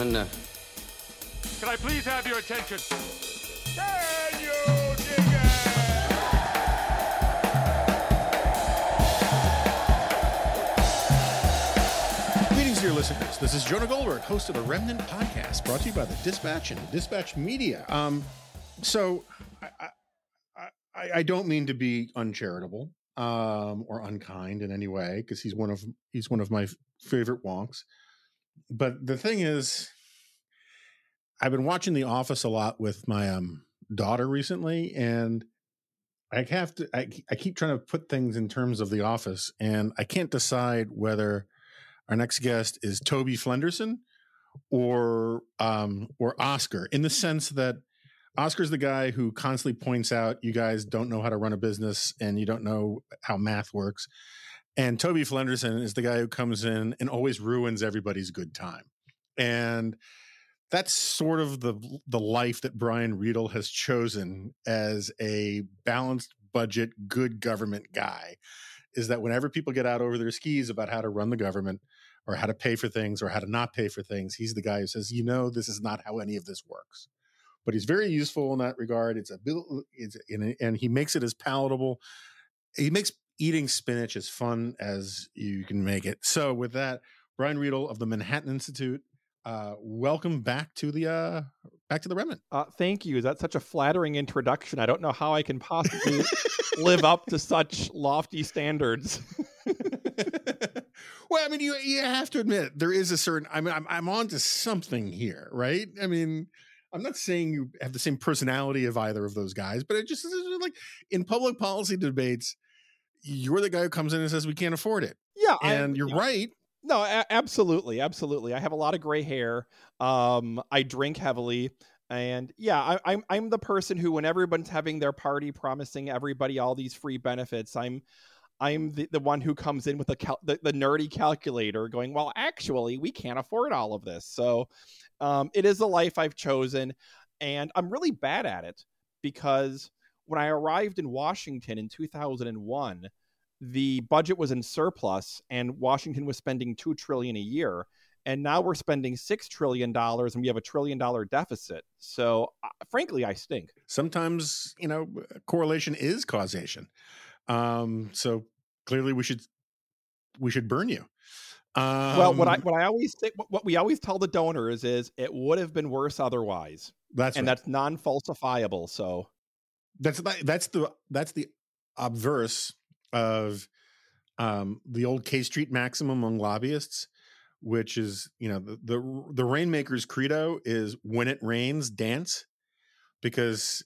and gentlemen, uh, Can I please have your attention? Can you dig it? Greetings, dear listeners. This is Jonah Goldberg, host of the Remnant Podcast, brought to you by the Dispatch and Dispatch Media. Um, so I, I, I, I don't mean to be uncharitable um, or unkind in any way because he's one of he's one of my favorite wonks. But the thing is, I've been watching The Office a lot with my um, daughter recently, and I have to. I, I keep trying to put things in terms of The Office, and I can't decide whether our next guest is Toby Flenderson or um, or Oscar, in the sense that Oscar's the guy who constantly points out you guys don't know how to run a business and you don't know how math works. And Toby Flenderson is the guy who comes in and always ruins everybody's good time. And that's sort of the the life that Brian Riedl has chosen as a balanced budget, good government guy. Is that whenever people get out over their skis about how to run the government or how to pay for things or how to not pay for things, he's the guy who says, you know, this is not how any of this works. But he's very useful in that regard. It's a it's, and he makes it as palatable. He makes eating spinach as fun as you can make it. So with that, Brian Riedl of the Manhattan Institute, uh, welcome back to the uh, back to the remnant. Uh, thank you. That's such a flattering introduction. I don't know how I can possibly live up to such lofty standards. well, I mean, you you have to admit there is a certain. I mean, I'm I'm on to something here, right? I mean, I'm not saying you have the same personality of either of those guys, but it just is like in public policy debates, you're the guy who comes in and says we can't afford it. Yeah, and I, you're yeah. right. No, a- absolutely, absolutely. I have a lot of gray hair. Um, I drink heavily, and yeah, I, I'm I'm the person who, when everyone's having their party, promising everybody all these free benefits, I'm I'm the, the one who comes in with the, cal- the the nerdy calculator, going, well, actually, we can't afford all of this. So, um, it is the life I've chosen, and I'm really bad at it because when I arrived in Washington in 2001 the budget was in surplus and Washington was spending 2 trillion a year and now we're spending 6 trillion dollars and we have a trillion dollar deficit. So uh, frankly I stink. Sometimes, you know, correlation is causation. Um so clearly we should we should burn you. Um, well, what I what I always say, what we always tell the donors is it would have been worse otherwise. That's and right. that's non-falsifiable. So that's that's the that's the obverse of um, the old K Street maxim among lobbyists, which is you know the, the the rainmaker's credo is when it rains, dance, because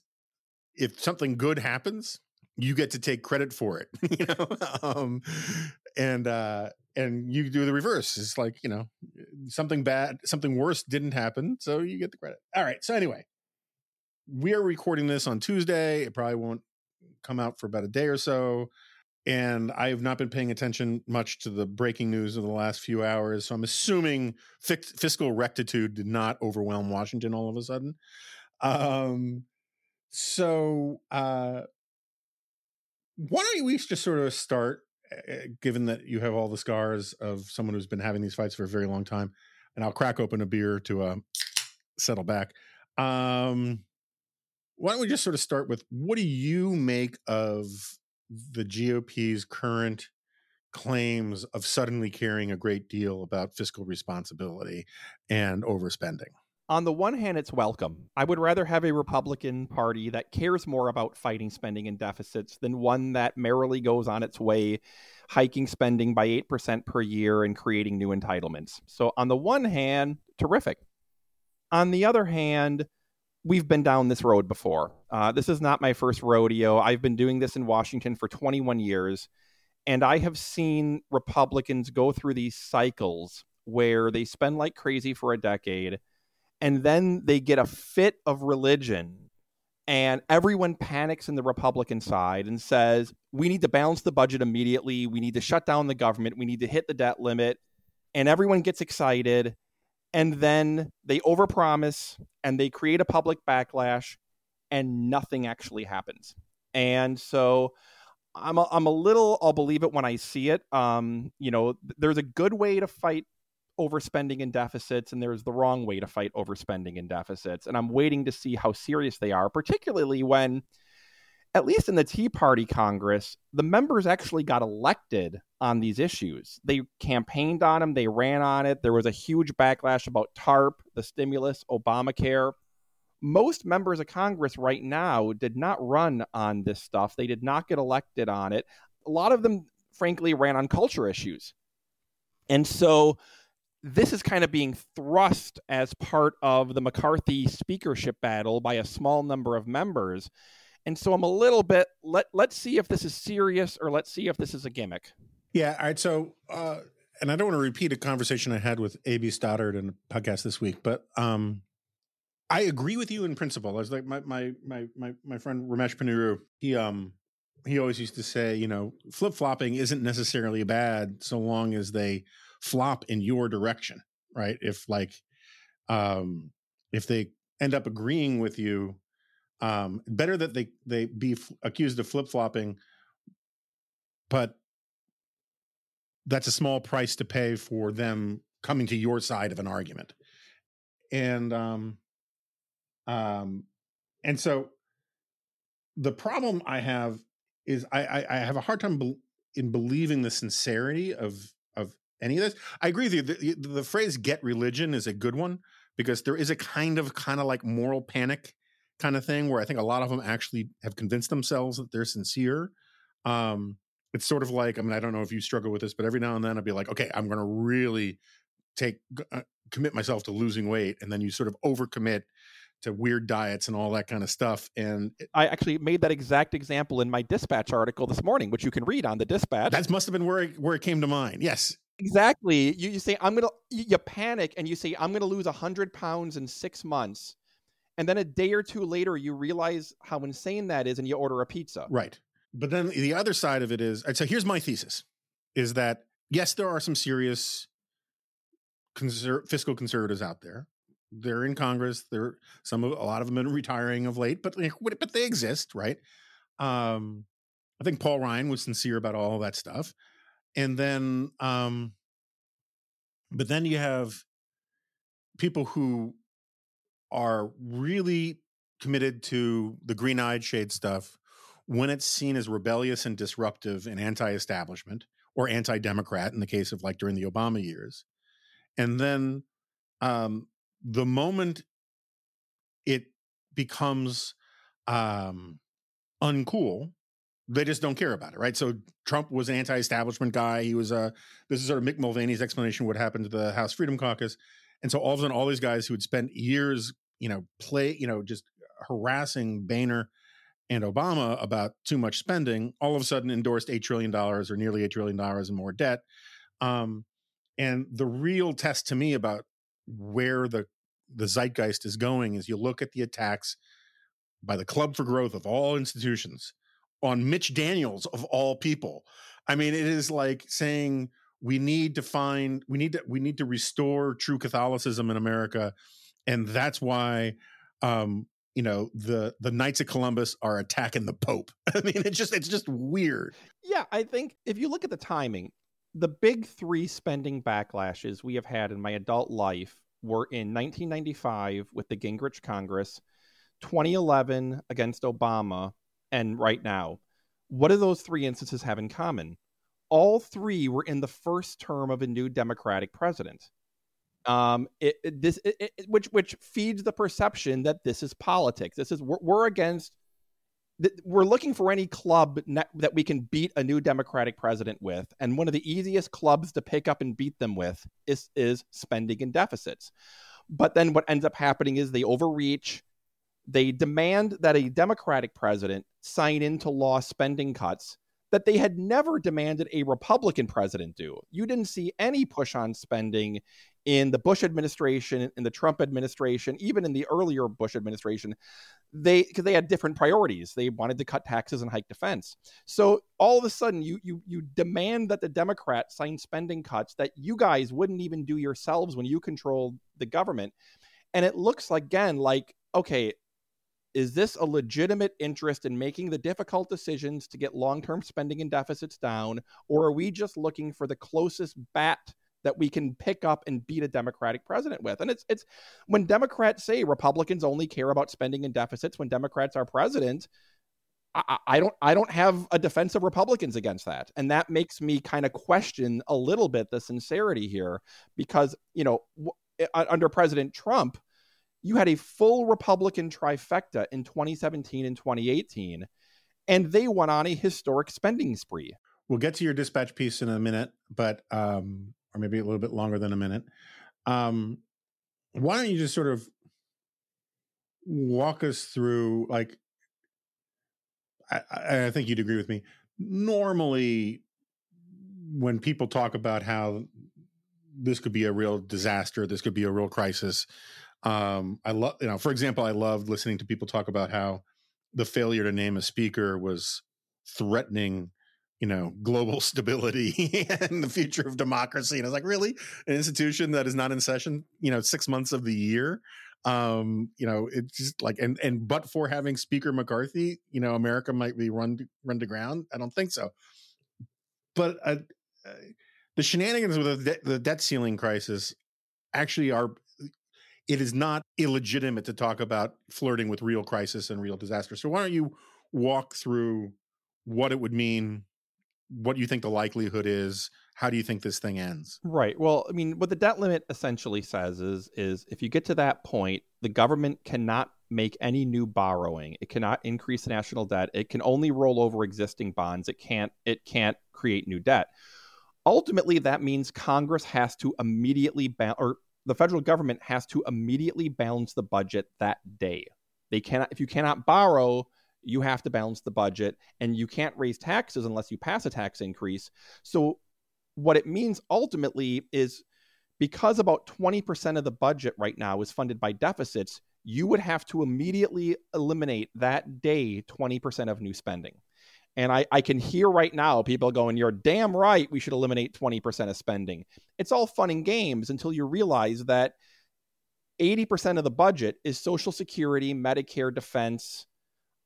if something good happens, you get to take credit for it, you know, um, and uh, and you do the reverse. It's like you know something bad, something worse didn't happen, so you get the credit. All right. So anyway, we are recording this on Tuesday. It probably won't come out for about a day or so and I have not been paying attention much to the breaking news of the last few hours. So I'm assuming fiscal rectitude did not overwhelm Washington all of a sudden. Um, so uh, why don't we just sort of start, uh, given that you have all the scars of someone who's been having these fights for a very long time, and I'll crack open a beer to uh, settle back. Um, why don't we just sort of start with what do you make of the GOP's current claims of suddenly caring a great deal about fiscal responsibility and overspending. On the one hand, it's welcome. I would rather have a Republican Party that cares more about fighting spending and deficits than one that merrily goes on its way, hiking spending by 8% per year and creating new entitlements. So, on the one hand, terrific. On the other hand, we've been down this road before. Uh, this is not my first rodeo. I've been doing this in Washington for 21 years, and I have seen Republicans go through these cycles where they spend like crazy for a decade, and then they get a fit of religion, and everyone panics in the Republican side and says, We need to balance the budget immediately. We need to shut down the government. We need to hit the debt limit. And everyone gets excited and then they overpromise and they create a public backlash and nothing actually happens and so i'm a, I'm a little i'll believe it when i see it um you know there's a good way to fight overspending and deficits and there's the wrong way to fight overspending and deficits. And I'm waiting to see how serious they are, particularly when, at least in the Tea Party Congress, the members actually got elected on these issues. They campaigned on them, they ran on it. There was a huge backlash about TARP, the stimulus, Obamacare. Most members of Congress right now did not run on this stuff. They did not get elected on it. A lot of them, frankly, ran on culture issues. And so this is kind of being thrust as part of the McCarthy speakership battle by a small number of members. And so I'm a little bit let let's see if this is serious or let's see if this is a gimmick. Yeah. All right. So, uh, and I don't want to repeat a conversation I had with A.B. Stoddard in a podcast this week, but um, I agree with you in principle. I was like my my my my my friend Ramesh Ponnuru. He um he always used to say, you know, flip flopping isn't necessarily bad so long as they flop in your direction, right? If like, um, if they end up agreeing with you, um, better that they they be f- accused of flip flopping, but that's a small price to pay for them coming to your side of an argument, and um, um, and so the problem I have is I, I, I have a hard time be- in believing the sincerity of of any of this. I agree with you. The, the, the, phrase "get religion" is a good one because there is a kind of kind of like moral panic kind of thing where I think a lot of them actually have convinced themselves that they're sincere. Um, it's sort of like I mean I don't know if you struggle with this, but every now and then I'd be like, okay, I'm going to really take uh, commit myself to losing weight, and then you sort of overcommit to weird diets and all that kind of stuff. And it, I actually made that exact example in my dispatch article this morning, which you can read on the dispatch. That must have been where it, where it came to mind. Yes. Exactly. You, you say, I'm going to, you panic and you say, I'm going to lose 100 pounds in six months. And then a day or two later, you realize how insane that is and you order a pizza. Right. But then the other side of it is so here's my thesis is that yes, there are some serious conser- fiscal conservatives out there they're in Congress. They're some of a lot of them are retiring of late, but but they exist, right? Um, I think Paul Ryan was sincere about all that stuff, and then, um, but then you have people who are really committed to the green-eyed shade stuff when it's seen as rebellious and disruptive and anti-establishment or anti-democrat in the case of like during the Obama years, and then um, the moment it becomes um, uncool, they just don't care about it, right? So Trump was an anti-establishment guy. He was a uh, this is sort of Mick Mulvaney's explanation of what happened to the House Freedom Caucus, and so all of a sudden, all these guys who had spent years, you know, play, you know, just harassing Boehner and Obama about too much spending, all of a sudden endorsed eight trillion dollars or nearly eight trillion dollars in more debt. Um, and the real test to me about where the the zeitgeist is going is you look at the attacks by the Club for Growth of all institutions on Mitch Daniels of all people. I mean, it is like saying we need to find we need to we need to restore true Catholicism in America, and that's why um, you know the the Knights of Columbus are attacking the Pope. I mean, it's just it's just weird. Yeah, I think if you look at the timing, the big three spending backlashes we have had in my adult life were in 1995 with the Gingrich Congress, 2011 against Obama, and right now. What do those three instances have in common? All three were in the first term of a new Democratic president. Um, it, it this it, which which feeds the perception that this is politics. This is we're, we're against we're looking for any club that we can beat a new democratic president with and one of the easiest clubs to pick up and beat them with is is spending and deficits but then what ends up happening is they overreach they demand that a democratic president sign into law spending cuts that they had never demanded a Republican president do. You didn't see any push on spending in the Bush administration, in the Trump administration, even in the earlier Bush administration they because they had different priorities. They wanted to cut taxes and hike defense. So all of a sudden, you you you demand that the Democrats sign spending cuts that you guys wouldn't even do yourselves when you controlled the government, and it looks again like okay. Is this a legitimate interest in making the difficult decisions to get long term spending and deficits down? Or are we just looking for the closest bat that we can pick up and beat a Democratic president with. And it's it's when Democrats say Republicans only care about spending and deficits when Democrats are president, I, I don't I don't have a defense of Republicans against that. And that makes me kind of question a little bit the sincerity here because, you know, w- eh, under President Trump, you had a full Republican trifecta in 2017 and 2018, and they went on a historic spending spree. We'll get to your dispatch piece in a minute, but um, or maybe a little bit longer than a minute. Um, why don't you just sort of walk us through like I, I think you'd agree with me. Normally, when people talk about how this could be a real disaster, this could be a real crisis. Um, I love, you know, for example, I loved listening to people talk about how the failure to name a speaker was threatening, you know, global stability and the future of democracy. And I was like, really, an institution that is not in session, you know, six months of the year? Um you know it's just like and and but for having speaker mccarthy you know america might be run to, run to ground? I don't think so. But uh, uh, the shenanigans with the, de- the debt ceiling crisis actually are it is not illegitimate to talk about flirting with real crisis and real disaster. So why don't you walk through what it would mean what you think the likelihood is how do you think this thing ends? Right. Well i mean what the debt limit essentially says is is if you get to that point the government cannot make any new borrowing. It cannot increase the national debt. It can only roll over existing bonds. It can't it can't create new debt. Ultimately that means congress has to immediately ba- or the federal government has to immediately balance the budget that day they cannot if you cannot borrow you have to balance the budget and you can't raise taxes unless you pass a tax increase. So, what it means ultimately is because about 20% of the budget right now is funded by deficits, you would have to immediately eliminate that day 20% of new spending. And I, I can hear right now people going, You're damn right, we should eliminate 20% of spending. It's all fun and games until you realize that 80% of the budget is Social Security, Medicare, defense,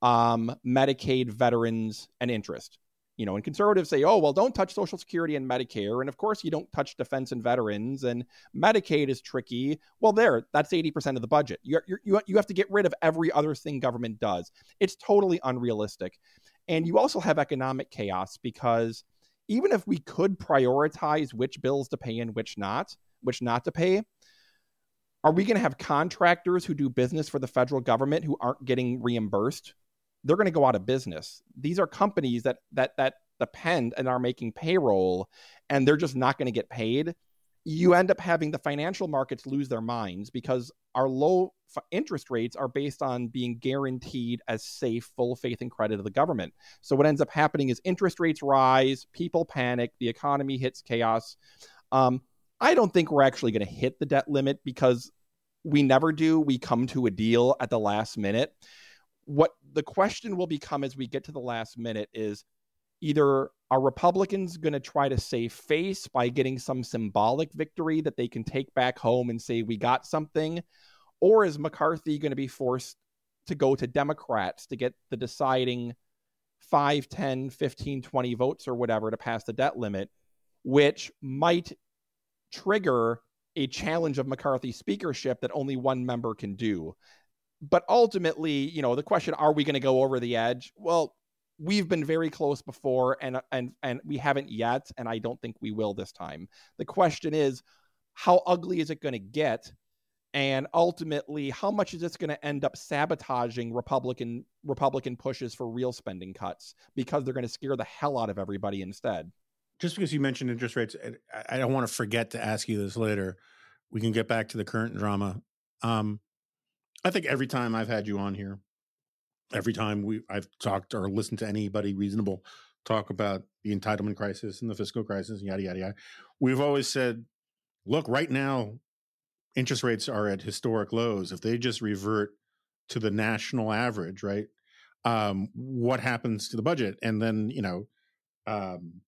um, Medicaid, veterans, and interest. You know, and conservatives say, oh, well, don't touch Social Security and Medicare. And of course, you don't touch defense and veterans. And Medicaid is tricky. Well, there, that's 80% of the budget. You, you, you have to get rid of every other thing government does. It's totally unrealistic. And you also have economic chaos because even if we could prioritize which bills to pay and which not, which not to pay, are we going to have contractors who do business for the federal government who aren't getting reimbursed they're going to go out of business. These are companies that that that depend and are making payroll, and they're just not going to get paid. You end up having the financial markets lose their minds because our low interest rates are based on being guaranteed as safe, full faith and credit of the government. So what ends up happening is interest rates rise, people panic, the economy hits chaos. Um, I don't think we're actually going to hit the debt limit because we never do. We come to a deal at the last minute what the question will become as we get to the last minute is either are Republicans going to try to save face by getting some symbolic victory that they can take back home and say, we got something? Or is McCarthy going to be forced to go to Democrats to get the deciding 5, 10, 15, 20 votes or whatever to pass the debt limit, which might trigger a challenge of McCarthy's speakership that only one member can do but ultimately, you know, the question: Are we going to go over the edge? Well, we've been very close before, and and and we haven't yet, and I don't think we will this time. The question is, how ugly is it going to get? And ultimately, how much is this going to end up sabotaging Republican Republican pushes for real spending cuts because they're going to scare the hell out of everybody instead? Just because you mentioned interest rates, I don't want to forget to ask you this later. We can get back to the current drama. Um, I think every time I've had you on here, every time we I've talked or listened to anybody reasonable talk about the entitlement crisis and the fiscal crisis, yada yada yada, we've always said, look, right now, interest rates are at historic lows. If they just revert to the national average, right? Um, what happens to the budget? And then you know, um,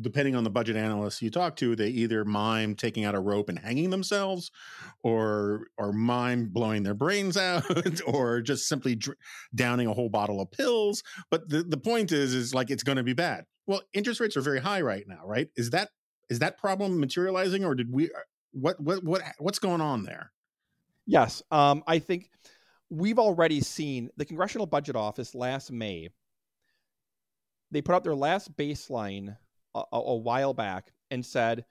depending on the budget analysts you talk to, they either mime taking out a rope and hanging themselves, or or mime blowing their brains out, or just simply dr- downing a whole bottle of pills. But the, the point is, is like it's going to be bad. Well, interest rates are very high right now, right? Is that is that problem materializing, or did we? What what what what's going on there? Yes, um, I think we've already seen the Congressional Budget Office last May. They put out their last baseline a, a while back and said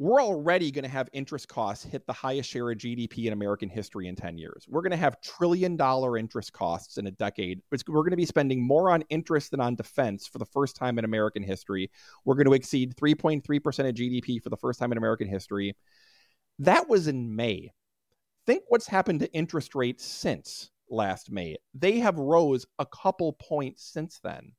we're already going to have interest costs hit the highest share of GDP in American history in 10 years. We're going to have trillion dollar interest costs in a decade. We're going to be spending more on interest than on defense for the first time in American history. We're going to exceed 3.3% of GDP for the first time in American history. That was in May. Think what's happened to interest rates since last May. They have rose a couple points since then.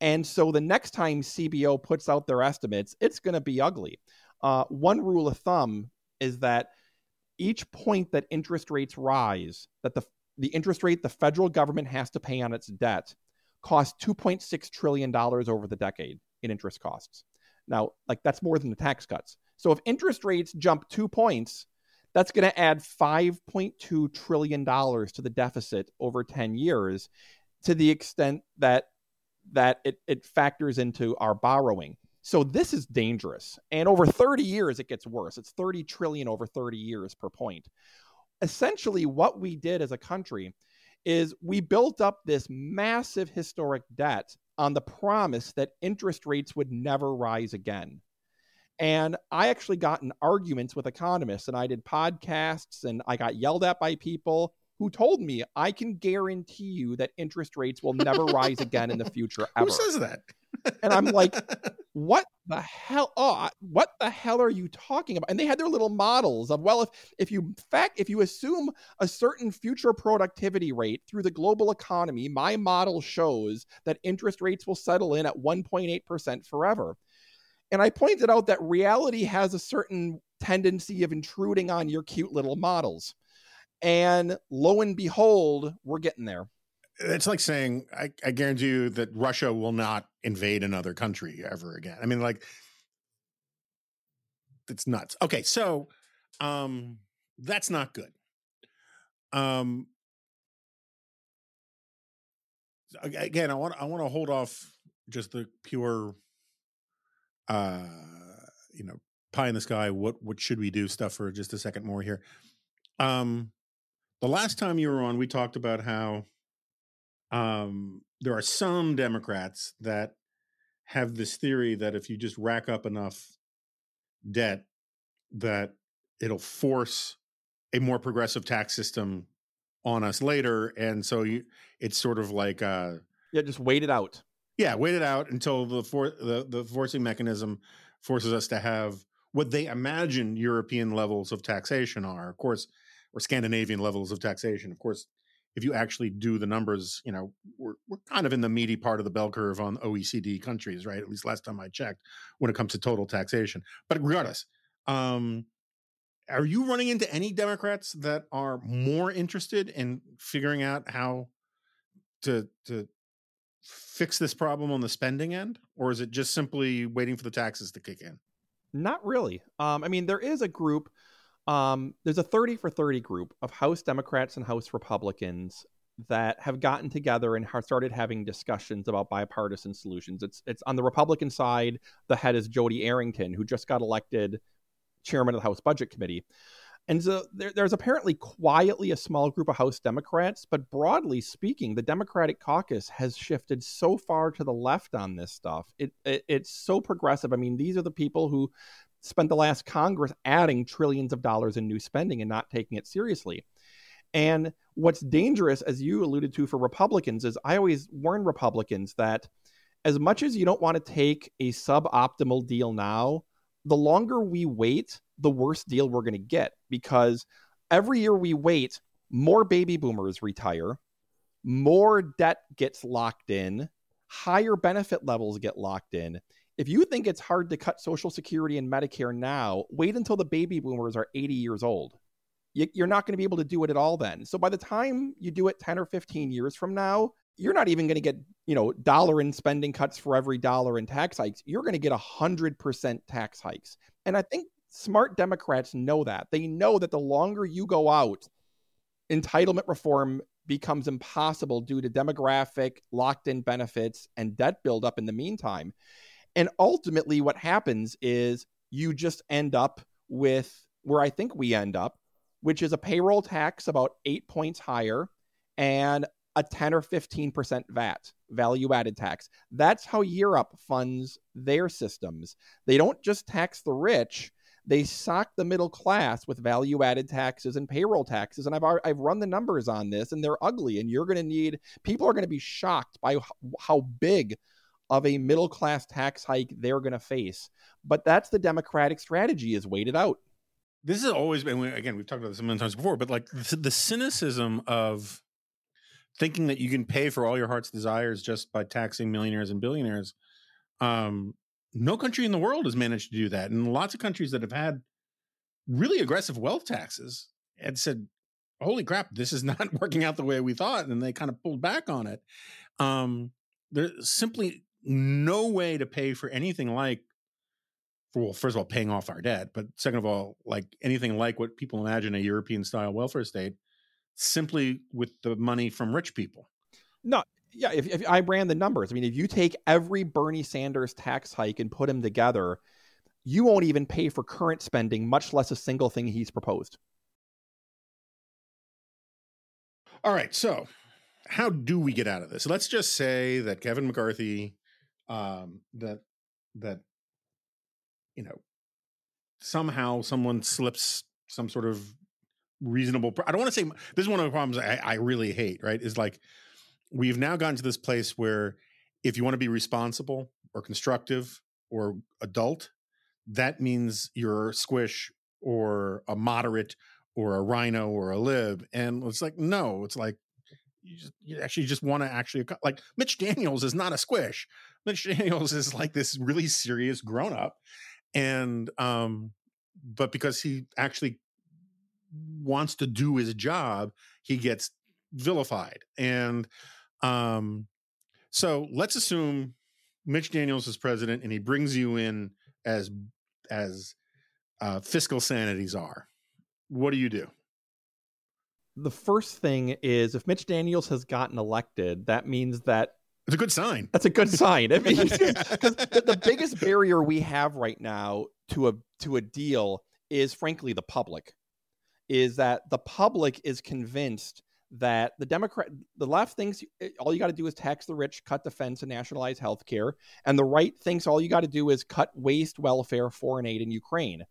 And so the next time CBO puts out their estimates, it's going to be ugly. Uh, one rule of thumb is that each point that interest rates rise, that the the interest rate the federal government has to pay on its debt costs 2.6 trillion dollars over the decade in interest costs. Now, like that's more than the tax cuts. So if interest rates jump 2 points, that's going to add 5.2 trillion dollars to the deficit over 10 years to the extent that that it, it factors into our borrowing. So this is dangerous. And over 30 years, it gets worse. It's 30 trillion over 30 years per point. Essentially, what we did as a country is we built up this massive historic debt on the promise that interest rates would never rise again. And I actually got in arguments with economists and I did podcasts and I got yelled at by people who told me I can guarantee you that interest rates will never rise again in the future ever. Who says that? and I'm like, what the hell? Oh, what the hell are you talking about? And they had their little models of, well, if if you fact if you assume a certain future productivity rate through the global economy, my model shows that interest rates will settle in at 1.8% forever. And I pointed out that reality has a certain tendency of intruding on your cute little models. And lo and behold, we're getting there. It's like saying, I, I guarantee you that Russia will not invade another country ever again. I mean, like, it's nuts. Okay, so um that's not good. Um again, I want I want to hold off just the pure uh you know pie in the sky what what should we do stuff for just a second more here um the last time you were on, we talked about how um, there are some Democrats that have this theory that if you just rack up enough debt, that it'll force a more progressive tax system on us later, and so you, it's sort of like uh, yeah, just wait it out. Yeah, wait it out until the for the the forcing mechanism forces us to have what they imagine European levels of taxation are. Of course, or Scandinavian levels of taxation. Of course, if you actually do the numbers, you know, we're, we're kind of in the meaty part of the bell curve on OECD countries, right? At least last time I checked when it comes to total taxation. But regardless, um, are you running into any Democrats that are more interested in figuring out how to to fix this problem on the spending end, or is it just simply waiting for the taxes to kick in? Not really. Um, I mean, there is a group um, there's a 30 for 30 group of House Democrats and House Republicans that have gotten together and have started having discussions about bipartisan solutions. It's it's on the Republican side. The head is Jodey Arrington, who just got elected chairman of the House Budget Committee. And so there, there's apparently quietly a small group of House Democrats, but broadly speaking, the Democratic caucus has shifted so far to the left on this stuff. It, it, it's so progressive. I mean, these are the people who spent the last Congress adding trillions of dollars in new spending and not taking it seriously. And what's dangerous, as you alluded to for Republicans, is I always warn Republicans that as much as you don't want to take a suboptimal deal now, the longer we wait, the worse deal we're going to get because every year we wait, more baby boomers retire, more debt gets locked in, higher benefit levels get locked in, if you think it's hard to cut Social Security and Medicare now, wait until the baby boomers are 80 years old. You're not going to be able to do it at all then. So by the time you do it 10 or 15 years from now, you're not even going to get, you know, dollar in spending cuts for every dollar in tax hikes. You're going to get 100% tax hikes. And I think smart Democrats know that. They know that the longer you go out, entitlement reform becomes impossible due to demographic locked in benefits and debt buildup in the meantime. And ultimately, what happens is you just end up with where I think we end up, which is a payroll tax about eight points higher and a 10 or 15% VAT, value added tax. That's how Europe funds their systems. They don't just tax the rich, they sock the middle class with value added taxes and payroll taxes. And I've, I've run the numbers on this and they're ugly. And you're going to need, people are going to be shocked by how big of a middle class tax hike they're going to face. But that's the Democratic strategy is wait it out. This has always been, again, we've talked about this many times before, but like the, the cynicism of thinking that you can pay for all your heart's desires just by taxing millionaires and billionaires. Um, no country in the world has managed to do that. And lots of countries that have had really aggressive wealth taxes had said, holy crap, this is not working out the way we thought. And they kind of pulled back on it. Um, there's simply no way to pay for anything like, for, well, first of all, paying off our debt, but second of all, like anything like what people imagine a European style welfare state simply with the money from rich people. No, yeah. If, if I ran the numbers, I mean, if you take every Bernie Sanders tax hike and put them together, you won't even pay for current spending, much less a single thing he's proposed. All right. So, how do we get out of this? Let's just say that Kevin McCarthy, um, that that you know, somehow someone slips some sort of reasonable. I don't want to say this is one of the problems I, I really hate. Right? Is like we've now gotten to this place where if you want to be responsible or constructive or adult, that means you're squish or a moderate or a rhino or a lib. And it's like, no, it's like you, just, you actually just want to actually like Mitch Daniels is not a squish. Mitch Daniels is like this really serious grown up. And um, but because he actually wants to do his job, he gets vilified. And um, so let's assume Mitch Daniels is president and he brings you in as as uh, fiscal sanities are. What do you do? The first thing is if Mitch Daniels has gotten elected, that means that it's a good sign. That's a good sign. I mean, the, the biggest barrier we have right now to a to a deal is frankly the public is that the public is convinced that the Democrat, the left thinks eh, all you got to do is tax the rich, cut defense, and nationalize healthcare, and the right thinks all you got to do is cut waste, welfare, foreign aid in Ukraine.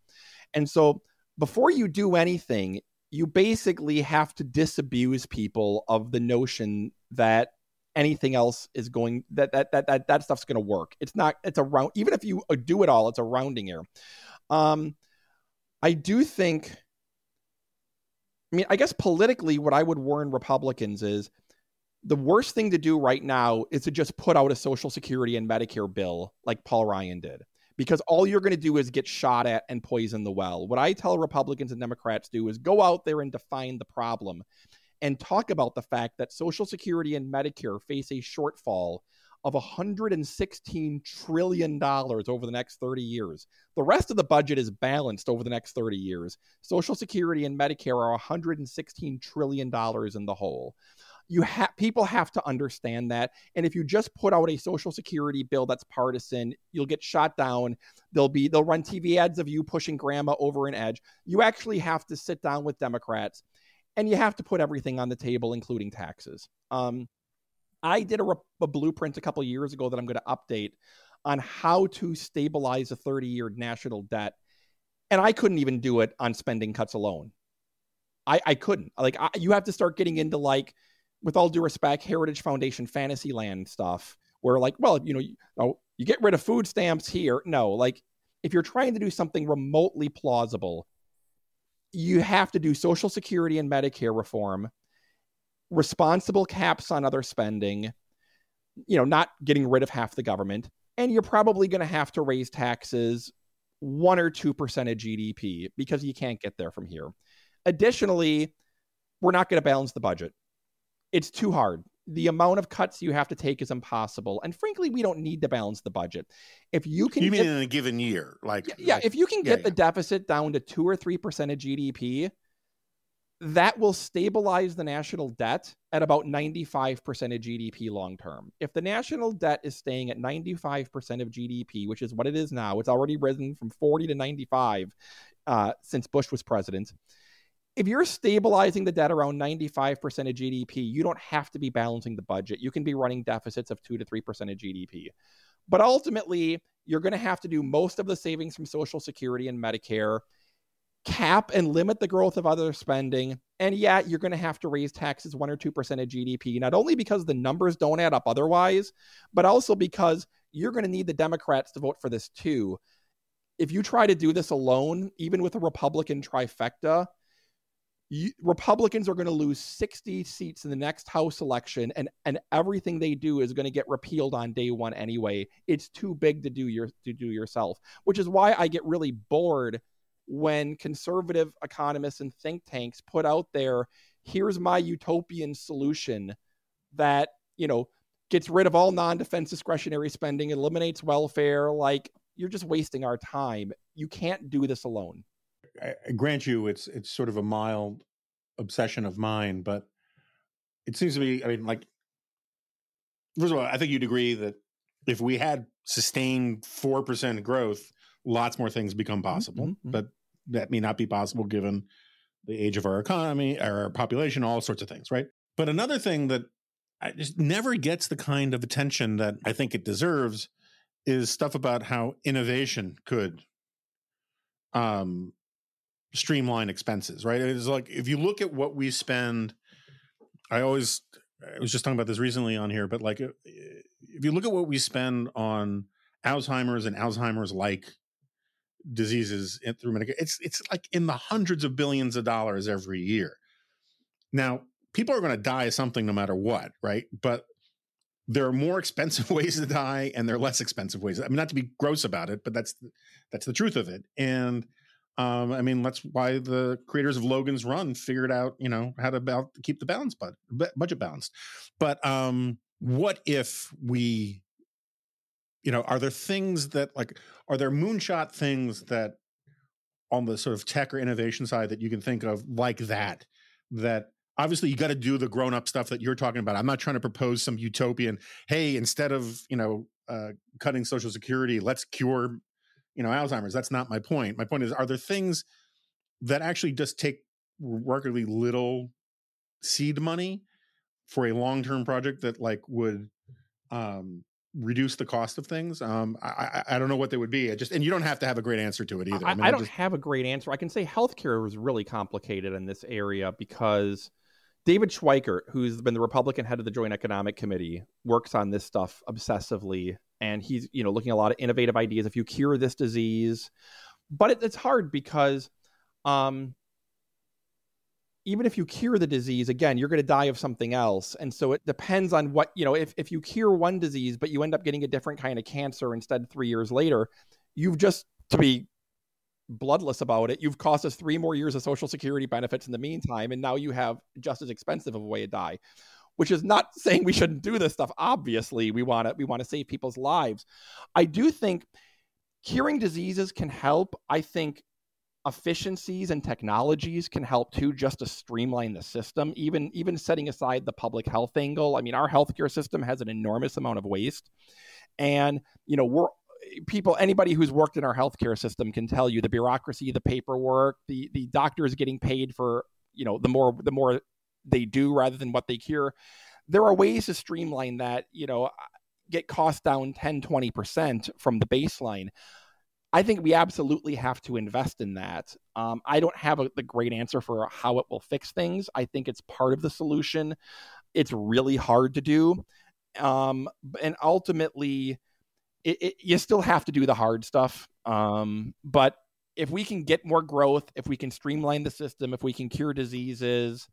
And so, before you do anything, you basically have to disabuse people of the notion that anything else is going that that that that, that stuff's going to work. It's not. It's a round. Even if you uh, do it all, it's a rounding error. Um, I do think I mean, I guess politically, what I would warn Republicans is the worst thing to do right now is to just put out a Social Security and Medicare bill like Paul Ryan did, because all you're going to do is get shot at and poison the well. What I tell Republicans and Democrats do is go out there and define the problem and talk about the fact that Social Security and Medicare face a shortfall of $116 trillion over the next 30 years. The rest of the budget is balanced over the next 30 years. Social Security and Medicare are $116 trillion in the hole. You have people have to understand that. And if you just put out a social security bill that's partisan, you'll get shot down. They'll be they'll run TV ads of you pushing grandma over an edge. You actually have to sit down with Democrats and you have to put everything on the table, including taxes. Um, I did a, a blueprint a couple years ago that I'm going to update on how to stabilize a 30 year national debt. And I couldn't even do it on spending cuts alone. I, I couldn't. Like, I, you have to start getting into, like, with all due respect, Heritage Foundation Fantasyland stuff, where, like, well, you know, you, oh, you get rid of food stamps here. No, like, if you're trying to do something remotely plausible, you have to do Social Security and Medicare reform responsible caps on other spending, you know, not getting rid of half the government, and you're probably going to have to raise taxes one or two percent of GDP because you can't get there from here. Additionally, we're not going to balance the budget. It's too hard. The amount of cuts you have to take is impossible, and frankly, we don't need to balance the budget. If you can, you mean get, in a given year, like yeah, like, if you can get yeah, the yeah. deficit down to two or three percent of GDP, that will stabilize the national debt at about 95% of GDP long term. If the national debt is staying at 95% of GDP, which is what it is now, it's already risen from 40 to 95 uh, since Bush was president. If you're stabilizing the debt around 95% of GDP, you don't have to be balancing the budget. You can be running deficits of 2 to 3% of GDP. But ultimately, you're going to have to do most of the savings from Social Security and Medicare cap and limit the growth of other spending. And yeah, you're going to have to raise taxes 1 or 2% of GDP, not only because the numbers don't add up otherwise, but also because you're going to need the Democrats to vote for this too. If you try to do this alone, even with a Republican trifecta, Republicans are going to lose 60 seats in the next House election, and and everything they do is going to get repealed on day one anyway. It's too big to do your to do yourself, which is why I get really bored when conservative economists and think tanks put out there, here's my utopian solution that, you know, gets rid of all non-defense discretionary spending, eliminates welfare, like you're just wasting our time. You can't do this alone. I, grant you it's it's sort of a mild obsession of mine, but it seems to me, I mean, like first of all, I think you'd agree that if we had sustained four percent growth, lots more things become mm-hmm, possible. Mm-hmm. But that may not be possible given the age of our economy, our population, all sorts of things, right? But another thing that I just never gets the kind of attention that I think it deserves is stuff about how innovation could um, streamline expenses, right? It's like if you look at what we spend, I always, I was just talking about this recently on here, but like if you look at what we spend on Alzheimer's and Alzheimer's like diseases through Medicare. It's it's like in the hundreds of billions of dollars every year. Now, people are going to die of something no matter what, right? But there are more expensive ways to die, and there are less expensive ways. I mean, not to be gross about it, but that's that's the truth of it. And um, I mean, that's why the creators of Logan's Run figured out, you know, how to about keep the balance but budget balanced. But um, what if we you know are there things that like are there moonshot things that on the sort of tech or innovation side that you can think of like that that obviously you got to do the grown up stuff that you're talking about i'm not trying to propose some utopian hey instead of you know uh, cutting social security let's cure you know alzheimer's that's not my point my point is are there things that actually just take remarkably little seed money for a long term project that like would um reduce the cost of things? Um, I, I don't know what they would be. I just and you don't have to have a great answer to it either. I, I, mean, I don't just... have a great answer. I can say healthcare is really complicated in this area because David Schweikert, who's been the Republican head of the Joint Economic Committee, works on this stuff obsessively, and he's you know looking a lot of innovative ideas. If you cure this disease, but it, it's hard because um, even if you cure the disease, again, you're going to die of something else. And so it depends on what, you know, if, if you cure one disease, but you end up getting a different kind of cancer instead three years later, you've just, to be bloodless about it, you've cost us three more years of Social Security benefits in the meantime. And now you have just as expensive of a way to die. Which is not saying we shouldn't do this stuff. Obviously, we want to we want to save people's lives. I do think curing diseases can help. I think efficiencies and technologies can help too just to streamline the system even even setting aside the public health angle i mean our healthcare system has an enormous amount of waste and you know we're people anybody who's worked in our healthcare system can tell you the bureaucracy the paperwork the the doctors getting paid for you know the more the more they do rather than what they cure there are ways to streamline that you know get costs down 10 20% from the baseline I think we absolutely have to invest in that. Um, I don't have a, the great answer for how it will fix things. I think it's part of the solution. It's really hard to do. Um, and ultimately, it, it, you still have to do the hard stuff. Um, but if we can get more growth, if we can streamline the system, if we can cure diseases,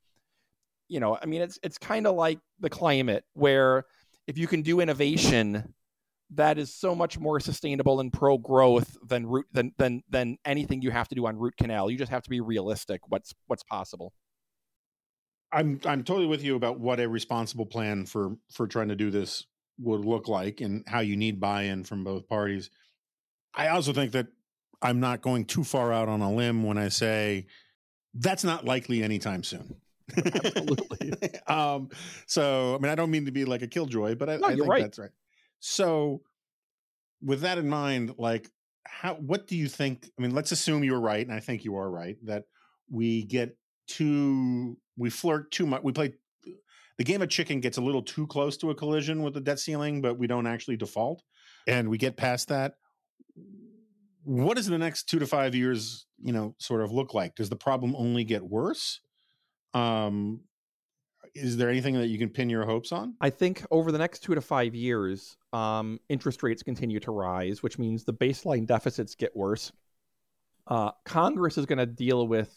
you know, I mean, it's it's kind of like the climate where if you can do innovation that is so much more sustainable and pro growth than root than than than anything you have to do on root canal. You just have to be realistic. What's what's possible. I'm I'm totally with you about what a responsible plan for for trying to do this would look like and how you need buy-in from both parties. I also think that I'm not going too far out on a limb when I say that's not likely anytime soon. Absolutely. um, so I mean, I don't mean to be like a killjoy, but I, No, I think right. that's right. So, with that in mind, like, how? What do you think? I mean, let's assume you're right, and I think you are right that we get too, we flirt too much. We play the game of chicken gets a little too close to a collision with the debt ceiling, but we don't actually default, and we get past that. What does the next two to five years, you know, sort of look like? Does the problem only get worse? Um, is there anything that you can pin your hopes on? I think over the next two to five years, um, interest rates continue to rise, which means the baseline deficits get worse. Uh, Congress is going to deal with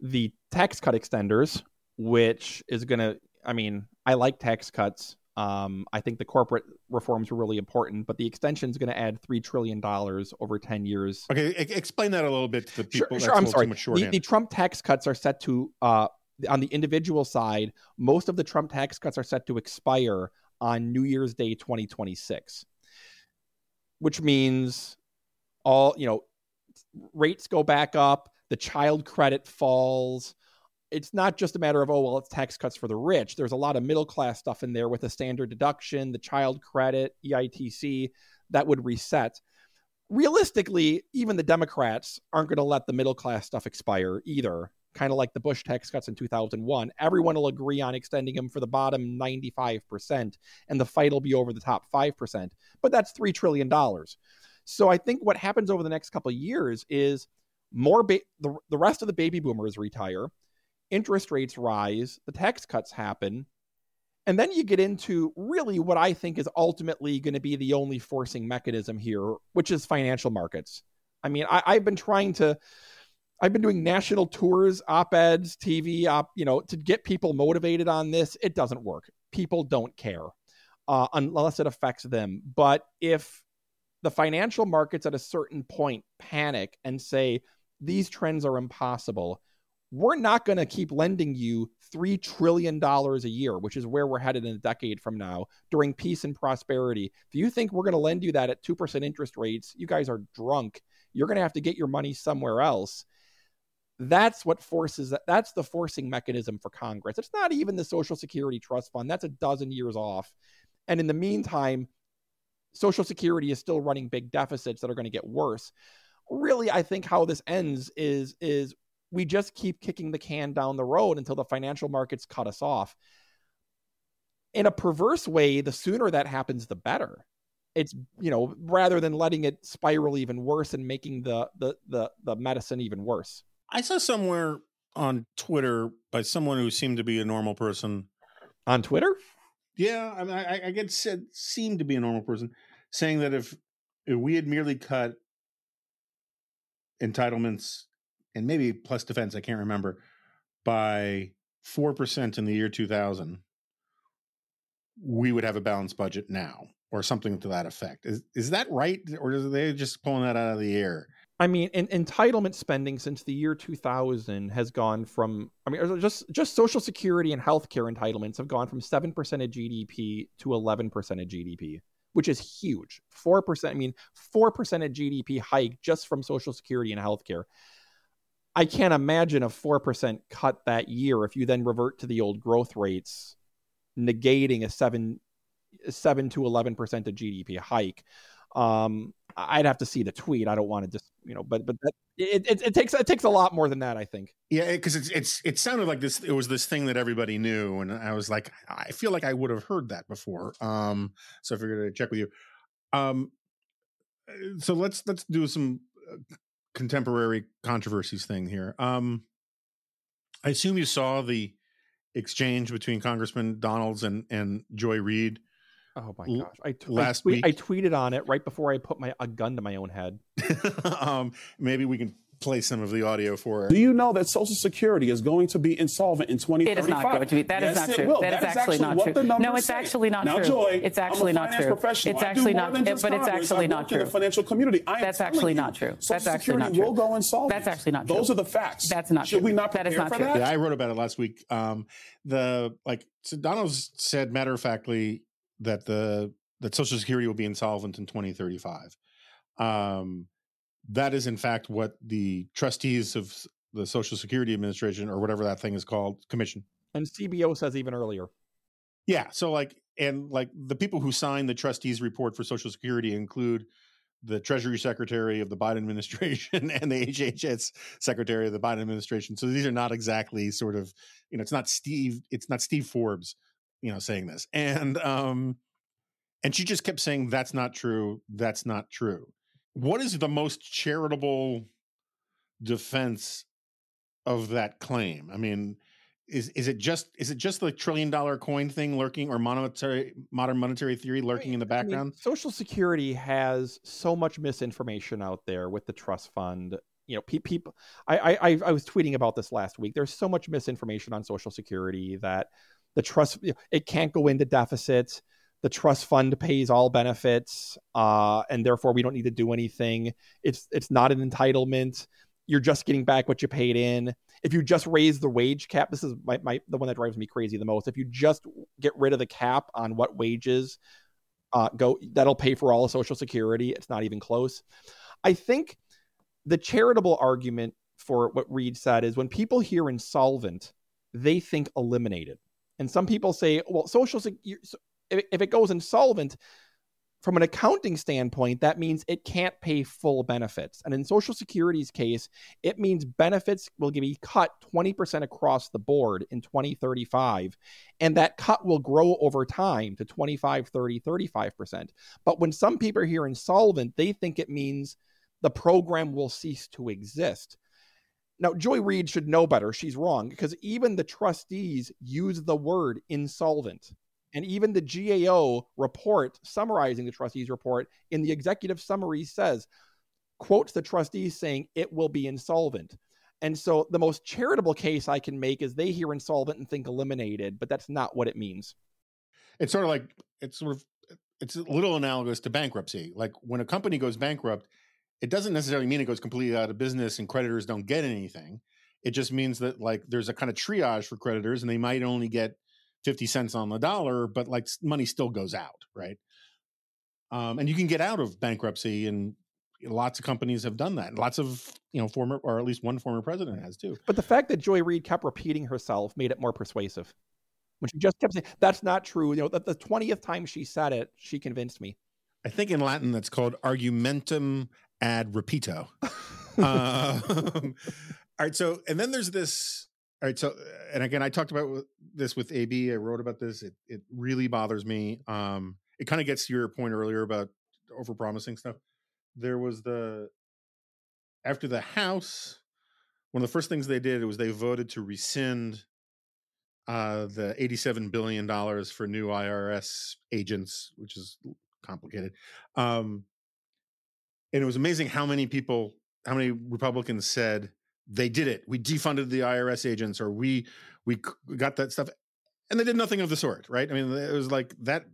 the tax cut extenders, which is going to, I mean, I like tax cuts. Um, I think the corporate reforms were really important, but the extension is going to add $3 trillion over 10 years. Okay, explain that a little bit to the people. sure, a I'm sorry. The, the Trump tax cuts are set to, uh, on the individual side, most of the Trump tax cuts are set to expire on New Year's Day 2026, which means all, you know, rates go back up, the child credit falls. It's not just a matter of, oh, well, it's tax cuts for the rich. There's a lot of middle class stuff in there with the standard deduction, the child credit, EITC that would reset realistically, even the Democrats aren't going to let the middle class stuff expire either. Kind of like the Bush tax cuts in 2001. Everyone will agree on extending them for the bottom 95%, and the fight will be over the top 5%. But that's $3 trillion. So I think what happens over the next couple of years is more ba- the, the rest of the baby boomers retire, interest rates rise, the tax cuts happen, and then you get into really what I think is ultimately going to be the only forcing mechanism here, which is financial markets. I mean, I, I've been trying to, I've been doing national tours, op eds, TV, op, you know, to get people motivated on this. It doesn't work. People don't care uh, unless it affects them. But if the financial markets at a certain point panic and say these trends are impossible, we're not going to keep lending you $3 trillion a year, which is where we're headed in a decade from now during peace and prosperity. If you think we're going to lend you that at 2% interest rates, you guys are drunk. You're going to have to get your money somewhere else. That's what forces that. That's the forcing mechanism for Congress. It's not even the Social Security Trust Fund. That's a dozen years off. And in the meantime, Social Security is still running big deficits that are going to get worse. Really, I think how this ends is is we just keep kicking the can down the road until the financial markets cut us off. In a perverse way, the sooner that happens, the better. It's you know rather than letting it spiral even worse and making the the the, the medicine even worse. I saw somewhere on Twitter by someone who seemed to be a normal person. On Twitter, Yeah, I mean, I, I get said seemed to be a normal person saying that if if we had merely cut entitlements and maybe plus defense, I can't remember, by four percent in the year two thousand, we would have a balanced budget now, or something to that effect. Is is that right, or are they just pulling that out of the air? I mean, in, entitlement spending since the year 2000 has gone from, I mean, just just Social Security and healthcare entitlements have gone from seven percent of GDP to 11 percent of GDP, which is huge. Four percent, I mean, four percent of GDP hike just from Social Security and healthcare. I can't imagine a four percent cut that year if you then revert to the old growth rates, negating a seven seven to 11 percent of GDP hike. Um, I'd have to see the tweet. I don't want to just you know, but but that, it, it it takes it takes a lot more than that. I think. Yeah, because it's it's it sounded like this. It was this thing that everybody knew, and I was like, I feel like I would have heard that before. Um, so I figured I'd check with you. Um, so let's let's do some uh, contemporary controversies thing here. Um, I assume you saw the exchange between Congressman Donalds and and Joy Reid. Oh my gosh! I, t- last I, tweet- week- I tweeted on it right before I put my a gun to my own head. um, maybe we can play some of the audio for it. Do you know that Social Security is going to be insolvent in 2035? It is not going to be. That is Yes, not true. will. That is That actually not true. No, it's say. actually not now, true. Joy, It's I'm a actually not true. Professional. It's actually not- it- just but it's actually not work in the true. financial community. I am That's actually you, not true. Social That's actually not Security will go insolvent. That's actually not true. Those are the facts. That's not Should true. we not That is not for true. that? Yeah, I wrote about it last week. Um, the like so Donalds said matter of factly that the that Social Security will be insolvent in 2035. Um, that is in fact what the trustees of the Social Security Administration or whatever that thing is called, commission. And CBO says even earlier. Yeah. So like, and like the people who sign the trustees report for Social Security include the Treasury Secretary of the Biden administration and the HHS Secretary of the Biden administration. So these are not exactly sort of, you know, it's not Steve, it's not Steve Forbes, you know, saying this. And um and she just kept saying that's not true, that's not true. What is the most charitable defense of that claim? I mean, is is it just is it just the trillion dollar coin thing lurking or monetary modern monetary theory lurking in the I mean, background? Social Security has so much misinformation out there with the trust fund. You know, pe- people. I, I I was tweeting about this last week. There's so much misinformation on Social Security that the trust it can't go into deficits. The trust fund pays all benefits, uh, and therefore we don't need to do anything. It's it's not an entitlement. You're just getting back what you paid in if you just raise the wage cap, this is my, my the one that drives me crazy the most. If you just get rid of the cap on what wages uh, go, that'll pay for all of Social Security. It's not even close. I think the charitable argument for what Reid said is when people hear insolvent, they think eliminated, and some people say, well, Social Security. If it goes insolvent, from an accounting standpoint, that means it can't pay full benefits. And in Social Security's case, it means benefits will be cut 20% across the board in 2035. And that cut will grow over time to 25, 30, 35%. But when some people hear insolvent, they think it means the program will cease to exist. Now, Joy Reid should know better. She's wrong because even the trustees use the word insolvent. And even the GAO report summarizing the trustees report in the executive summary says, quotes the trustees saying it will be insolvent. And so the most charitable case I can make is they hear insolvent and think eliminated, but that's not what it means. It's sort of like it's sort of it's a little analogous to bankruptcy. Like when a company goes bankrupt, it doesn't necessarily mean it goes completely out of business and creditors don't get anything. It just means that like there's a kind of triage for creditors and they might only get 50 cents on the dollar, but like money still goes out, right? Um, and you can get out of bankruptcy and lots of companies have done that. Lots of, you know, former or at least one former president has too. But the fact that Joy Reid kept repeating herself made it more persuasive. When she just kept saying that's not true, you know, that the 20th time she said it, she convinced me. I think in Latin that's called argumentum ad repito. uh, all right, so and then there's this all right. So, and again, I talked about this with AB. I wrote about this. It it really bothers me. Um, it kind of gets to your point earlier about over promising stuff. There was the after the House, one of the first things they did was they voted to rescind uh, the eighty-seven billion dollars for new IRS agents, which is complicated. Um, and it was amazing how many people, how many Republicans said they did it. We defunded the IRS agents, or we we got that stuff, and they did nothing of the sort. Right? I mean, it was like that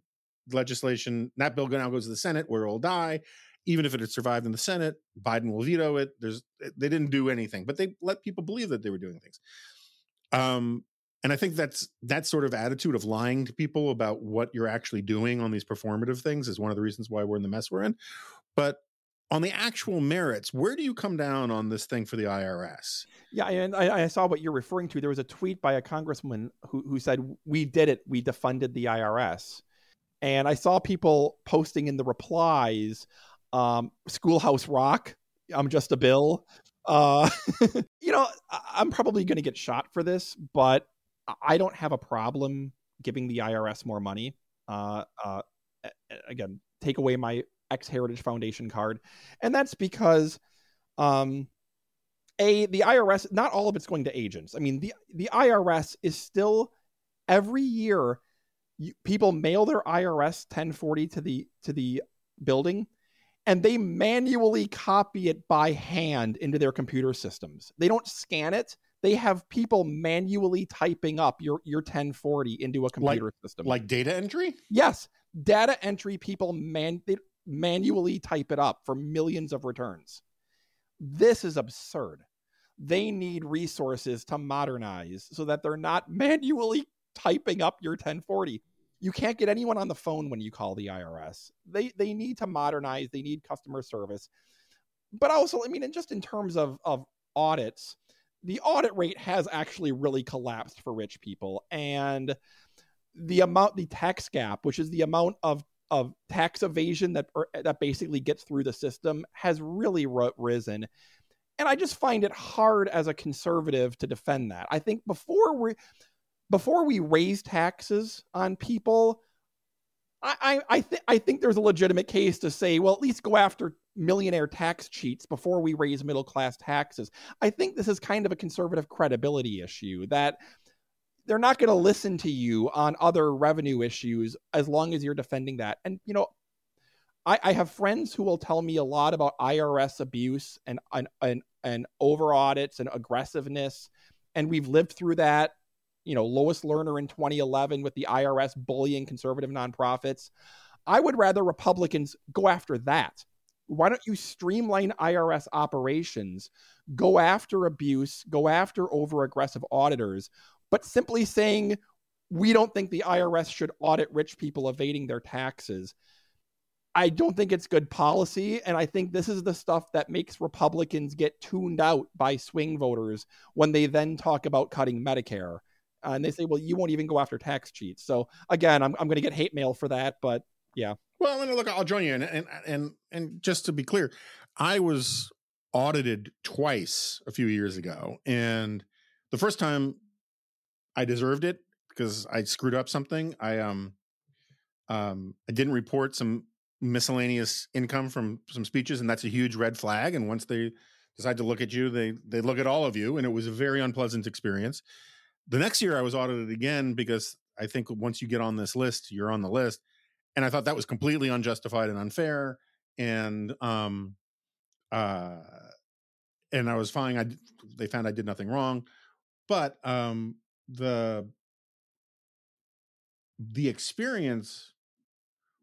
legislation. That bill now goes to the Senate, where it'll die. Even if it had survived in the Senate, Biden will veto it. There's they didn't do anything, but they let people believe that they were doing things. Um, and I think that's that sort of attitude of lying to people about what you're actually doing on these performative things is one of the reasons why we're in the mess we're in. But on the actual merits, where do you come down on this thing for the IRS? Yeah, and I, I, saw what you're referring to. There was a tweet by a congressman who, who said, "We did it. We defunded the IRS." And I saw people posting in the replies, um, "Schoolhouse Rock." I'm just a bill. Uh, you know, I'm probably going to get shot for this, but I don't have a problem giving the IRS more money. Uh, uh, again, take away my X Heritage Foundation card, and that's because, um, a the IRS not all of it's going to agents. I mean the the IRS is still every year you, people mail their IRS 1040 to the to the building and they manually copy it by hand into their computer systems. They don't scan it. They have people manually typing up your your 1040 into a computer like, system. Like data entry? Yes. Data entry people man they, manually type it up for millions of returns. This is absurd. They need resources to modernize so that they're not manually typing up your 1040. You can't get anyone on the phone when you call the IRS. They they need to modernize, they need customer service. But also, I mean, and just in terms of of audits, the audit rate has actually really collapsed for rich people and the amount the tax gap which is the amount of of tax evasion that that basically gets through the system has really risen and i just find it hard as a conservative to defend that i think before we before we raise taxes on people i i I, th- I think there's a legitimate case to say well at least go after millionaire tax cheats before we raise middle class taxes. I think this is kind of a conservative credibility issue that they're not going to listen to you on other revenue issues as long as you're defending that. And, you know, I, I have friends who will tell me a lot about IRS abuse and, and, and, and over audits and aggressiveness. And we've lived through that. You know, Lois Lerner in 2011 with the IRS bullying conservative nonprofits. I would rather Republicans go after that why don't you streamline IRS operations, go after abuse, go after over aggressive auditors, but simply saying, we don't think the IRS should audit rich people evading their taxes. I don't think it's good policy. And I think this is the stuff that makes Republicans get tuned out by swing voters when they then talk about cutting Medicare. Uh, and they say, well, you won't even go after tax cheats. So again, I'm, I'm going to get hate mail for that. But yeah. Well, mean, look, I'll join you. And, and, and, and just to be clear, I was audited twice a few years ago. And the first time I deserved it because I screwed up something. I, um, um, I didn't report some miscellaneous income from some speeches, and that's a huge red flag. And once they decide to look at you, they they look at all of you, and it was a very unpleasant experience. The next year, I was audited again because I think once you get on this list, you're on the list and I thought that was completely unjustified and unfair. And um, uh, and I was fine. I they found I did nothing wrong, but um, the the experience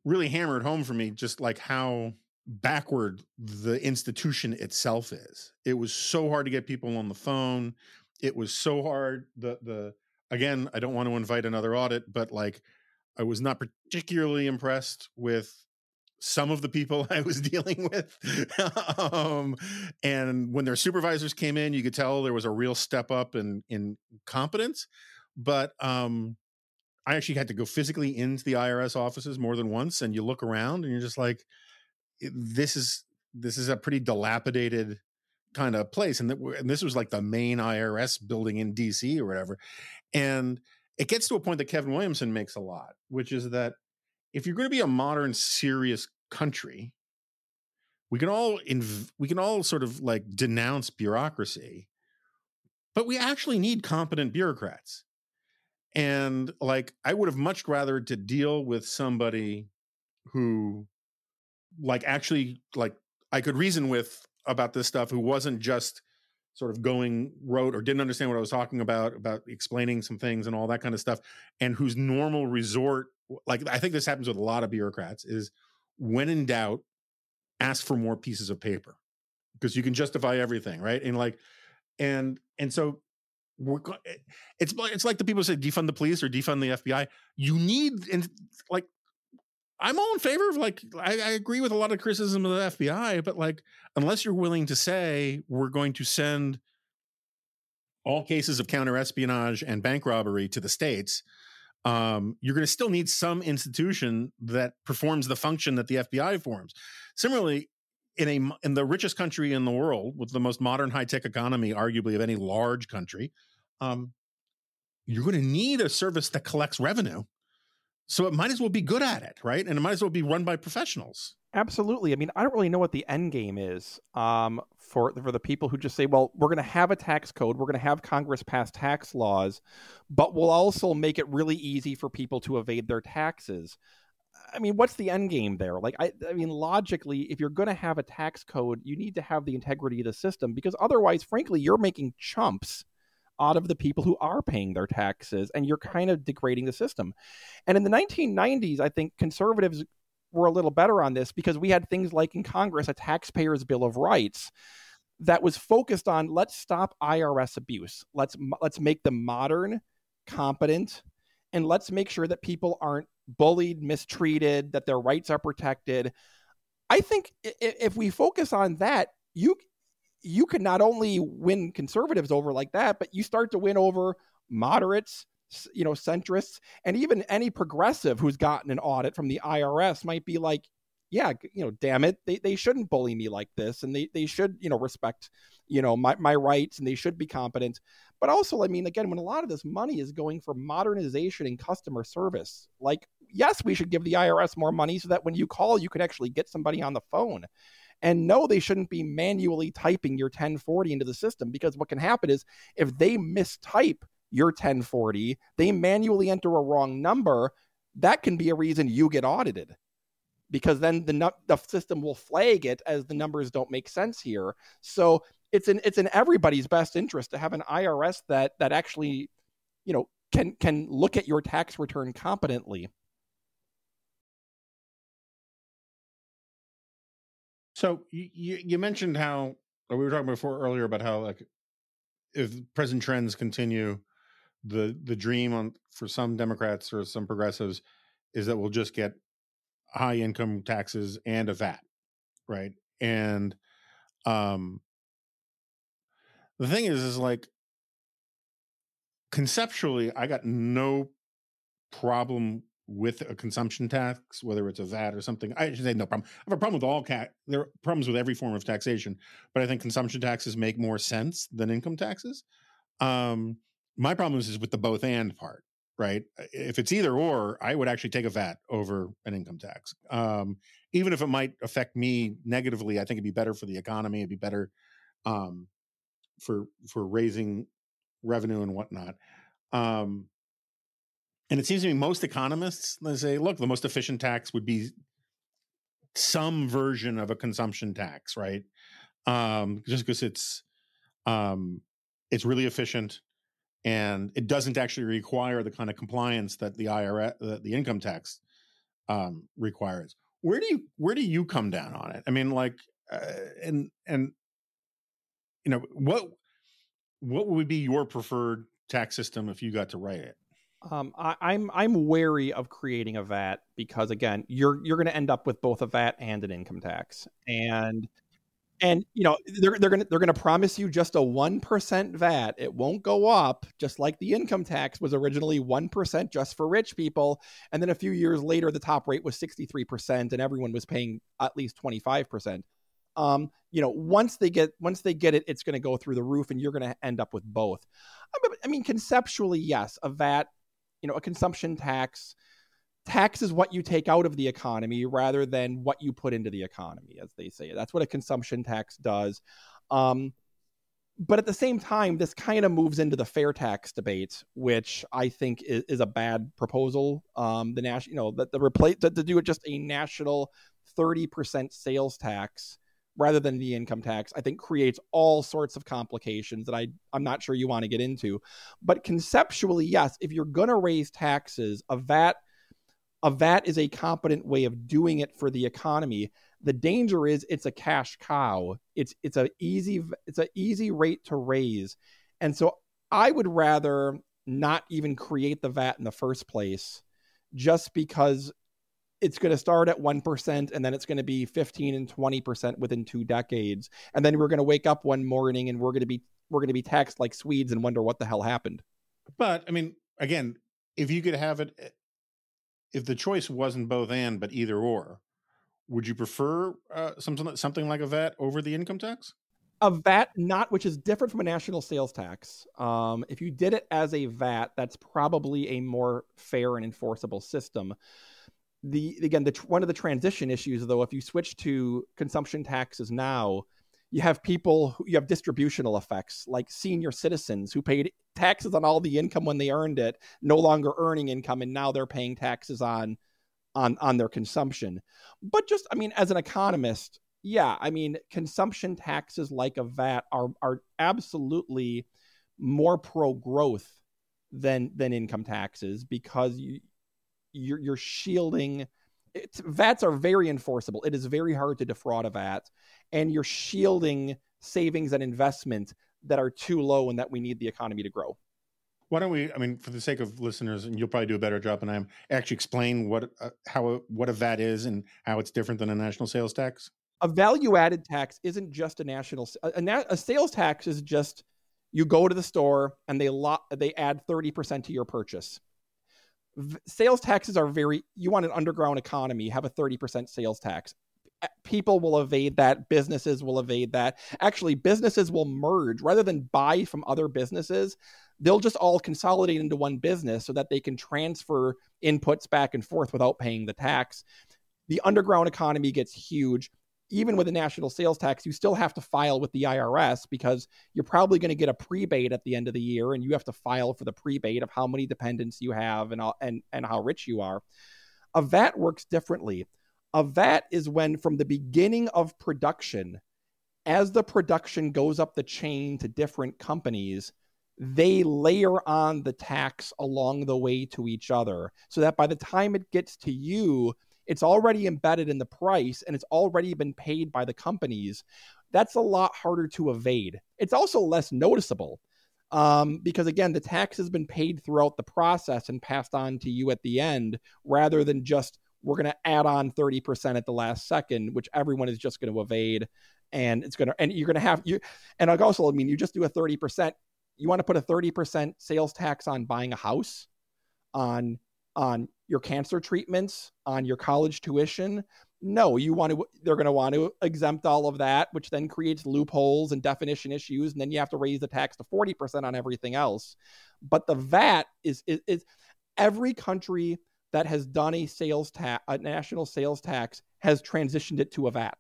really hammered home for me just like how backward the institution itself is. It was so hard to get people on the phone. It was so hard. The the again, I don't want to invite another audit, but like I was not particularly impressed with some of the people I was dealing with. um, and when their supervisors came in, you could tell there was a real step up in in competence. But um, I actually had to go physically into the IRS offices more than once, and you look around and you're just like, this is this is a pretty dilapidated kind of place, and, and this was like the main IRS building in DC or whatever, and it gets to a point that Kevin Williamson makes a lot, which is that if you're going to be a modern, serious country, we can all inv- we can all sort of like denounce bureaucracy, but we actually need competent bureaucrats. And like, I would have much rather to deal with somebody who, like, actually like I could reason with about this stuff, who wasn't just sort of going rote or didn't understand what I was talking about, about explaining some things and all that kind of stuff, and whose normal resort, like I think this happens with a lot of bureaucrats, is when in doubt, ask for more pieces of paper because you can justify everything, right? And like, and and so we're eh, it's it's like the people say defund the police or defund the FBI. You need and like I'm all in favor of like I, I, agree with a lot of criticism of the FBI, but like unless you're willing to say we're going to send all cases of counter espionage and bank robbery to the states, um, you're going to still need some institution that performs the function that the FBI forms. Similarly, in a in the richest country in the world with the most modern high tech economy, arguably of any large country, um, you're going to need a service that collects revenue so it might as well be good at it, right? And it might as well be run by professionals. Absolutely. I mean, I don't really know what the end game is um, for for the people who just say, "Well, we're going to have a tax code, we're going to have Congress pass tax laws, but we'll also make it really easy for people to evade their taxes." I mean, what's the end game there? Like, I, I mean, logically, if you're going to have a tax code, you need to have the integrity of the system because otherwise, frankly, you're making chumps out of the people who are paying their taxes and you're kind of degrading the system. And in the 1990s, I think conservatives were a little better on this because we had things like in Congress a taxpayers bill of rights that was focused on let's stop IRS abuse. Let's let's make them modern, competent, and let's make sure that people aren't bullied, mistreated, that their rights are protected. I think if we focus on that, you you can not only win conservatives over like that, but you start to win over moderates, you know, centrists, and even any progressive who's gotten an audit from the IRS might be like, yeah, you know, damn it, they, they shouldn't bully me like this, and they, they should, you know, respect, you know, my, my rights, and they should be competent. But also, I mean, again, when a lot of this money is going for modernization and customer service, like, yes, we should give the IRS more money so that when you call, you can actually get somebody on the phone. And no, they shouldn't be manually typing your 1040 into the system because what can happen is if they mistype your 1040, they manually enter a wrong number, that can be a reason you get audited because then the the system will flag it as the numbers don't make sense here. So it's in it's in everybody's best interest to have an IRS that that actually, you know, can can look at your tax return competently. So you you mentioned how we were talking before earlier about how like if present trends continue, the the dream on for some Democrats or some progressives is that we'll just get high income taxes and a VAT, right? And um the thing is is like conceptually I got no problem with a consumption tax, whether it's a VAT or something. I should say no problem. I have a problem with all cat. There are problems with every form of taxation, but I think consumption taxes make more sense than income taxes. Um, my problem is with the both and part, right? If it's either or, I would actually take a VAT over an income tax. Um, even if it might affect me negatively, I think it'd be better for the economy. It'd be better um, for for raising revenue and whatnot. Um, and it seems to me most economists they say, look, the most efficient tax would be some version of a consumption tax, right? Um, just because it's um, it's really efficient and it doesn't actually require the kind of compliance that the IRS, that the income tax um, requires. Where do you where do you come down on it? I mean, like, uh, and and you know what what would be your preferred tax system if you got to write it? Um, I, I'm I'm wary of creating a VAT because again, you're you're going to end up with both a VAT and an income tax, and and you know they're they're gonna they're gonna promise you just a one percent VAT. It won't go up, just like the income tax was originally one percent just for rich people, and then a few years later the top rate was sixty three percent, and everyone was paying at least twenty five percent. Um, you know, once they get once they get it, it's going to go through the roof, and you're going to end up with both. I mean, conceptually, yes, a VAT, you know, a consumption tax tax is what you take out of the economy rather than what you put into the economy, as they say. That's what a consumption tax does. Um, but at the same time, this kind of moves into the fair tax debate, which I think is, is a bad proposal. Um, the national, you know, that the replace to, to do it just a national thirty percent sales tax rather than the income tax, I think creates all sorts of complications that I I'm not sure you want to get into. But conceptually, yes, if you're going to raise taxes, a VAT a VAT is a competent way of doing it for the economy. The danger is it's a cash cow. It's it's a easy it's an easy rate to raise, and so I would rather not even create the VAT in the first place, just because it's going to start at 1% and then it's going to be 15 and 20% within two decades and then we're going to wake up one morning and we're going to be we're going to be taxed like swedes and wonder what the hell happened but i mean again if you could have it eh, if the choice wasn't both and but either or, would you prefer uh, something something like a VAT over the income tax? A VAT, not which is different from a national sales tax. Um, if you did it as a VAT, that's probably a more fair and enforceable system. The again, the one of the transition issues, though, if you switch to consumption taxes now, you have people you have distributional effects like senior citizens who paid taxes on all the income when they earned it no longer earning income and now they're paying taxes on on on their consumption. But just i mean as an economist yeah i mean consumption taxes like a vat are are absolutely more pro growth than than income taxes because you you're, you're shielding it's, VATs are very enforceable. It is very hard to defraud a VAT, and you're shielding savings and investment that are too low and that we need the economy to grow. Why don't we? I mean, for the sake of listeners, and you'll probably do a better job than I am, actually explain what uh, how a, what a VAT is and how it's different than a national sales tax. a value added tax isn't just a national a, a, a, sales tax is just you go to the store and they lo- they add 30% to your purchase sales taxes are very you want an underground economy have a 30% sales tax. People will evade that businesses will evade that. Actually businesses will merge. Rather than buy from other businesses they'll just all consolidate into one business so that they can transfer inputs back and forth without paying the tax. The underground economy gets huge even with a national sales tax, you still have to file with the IRS because you're probably going to get a prebate at the end of the year, and you have to file for the prebate of how many dependents you have and and and how rich you are. A VAT works differently. A VAT is when, from the beginning of production, as the production goes up the chain to different companies, they layer on the tax along the way to each other, so that by the time it gets to you, it's already embedded in the price and it's already been paid by the companies. That's a lot harder to evade. It's also less noticeable um, because, again, the tax has been paid throughout the process and passed on to you at the end rather than just we're going to add on 30% at the last second, which everyone is just going to evade. And it's going to, and you're going to have you, and I'll also, I mean, you just do a 30%. You want to put a 30% sales tax on buying a house, on on your cancer treatments, on your college tuition. No, you want to they're going to want to exempt all of that, which then creates loopholes and definition issues and then you have to raise the tax to 40% on everything else. But the VAT is is, is every country that has done a sales tax a national sales tax has transitioned it to a VAT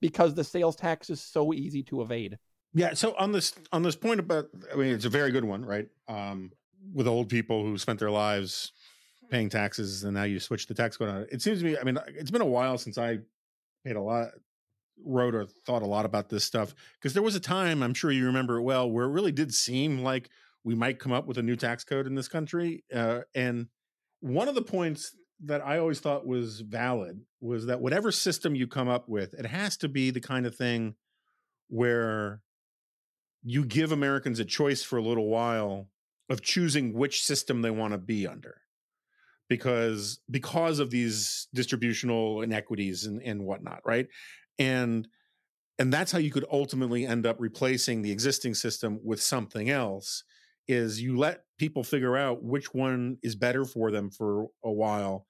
because the sales tax is so easy to evade. Yeah, so on this on this point about I mean it's a very good one, right? Um with old people who spent their lives paying taxes and now you switch the tax code on it. It seems to me, I mean, it's been a while since I paid a lot, wrote or thought a lot about this stuff because there was a time, I'm sure you remember it well, where it really did seem like we might come up with a new tax code in this country. Uh, and one of the points that I always thought was valid was that whatever system you come up with, it has to be the kind of thing where you give Americans a choice for a little while of choosing which system they want to be under because because of these distributional inequities and, and whatnot, right? And and that's how you could ultimately end up replacing the existing system with something else is you let people figure out which one is better for them for a while.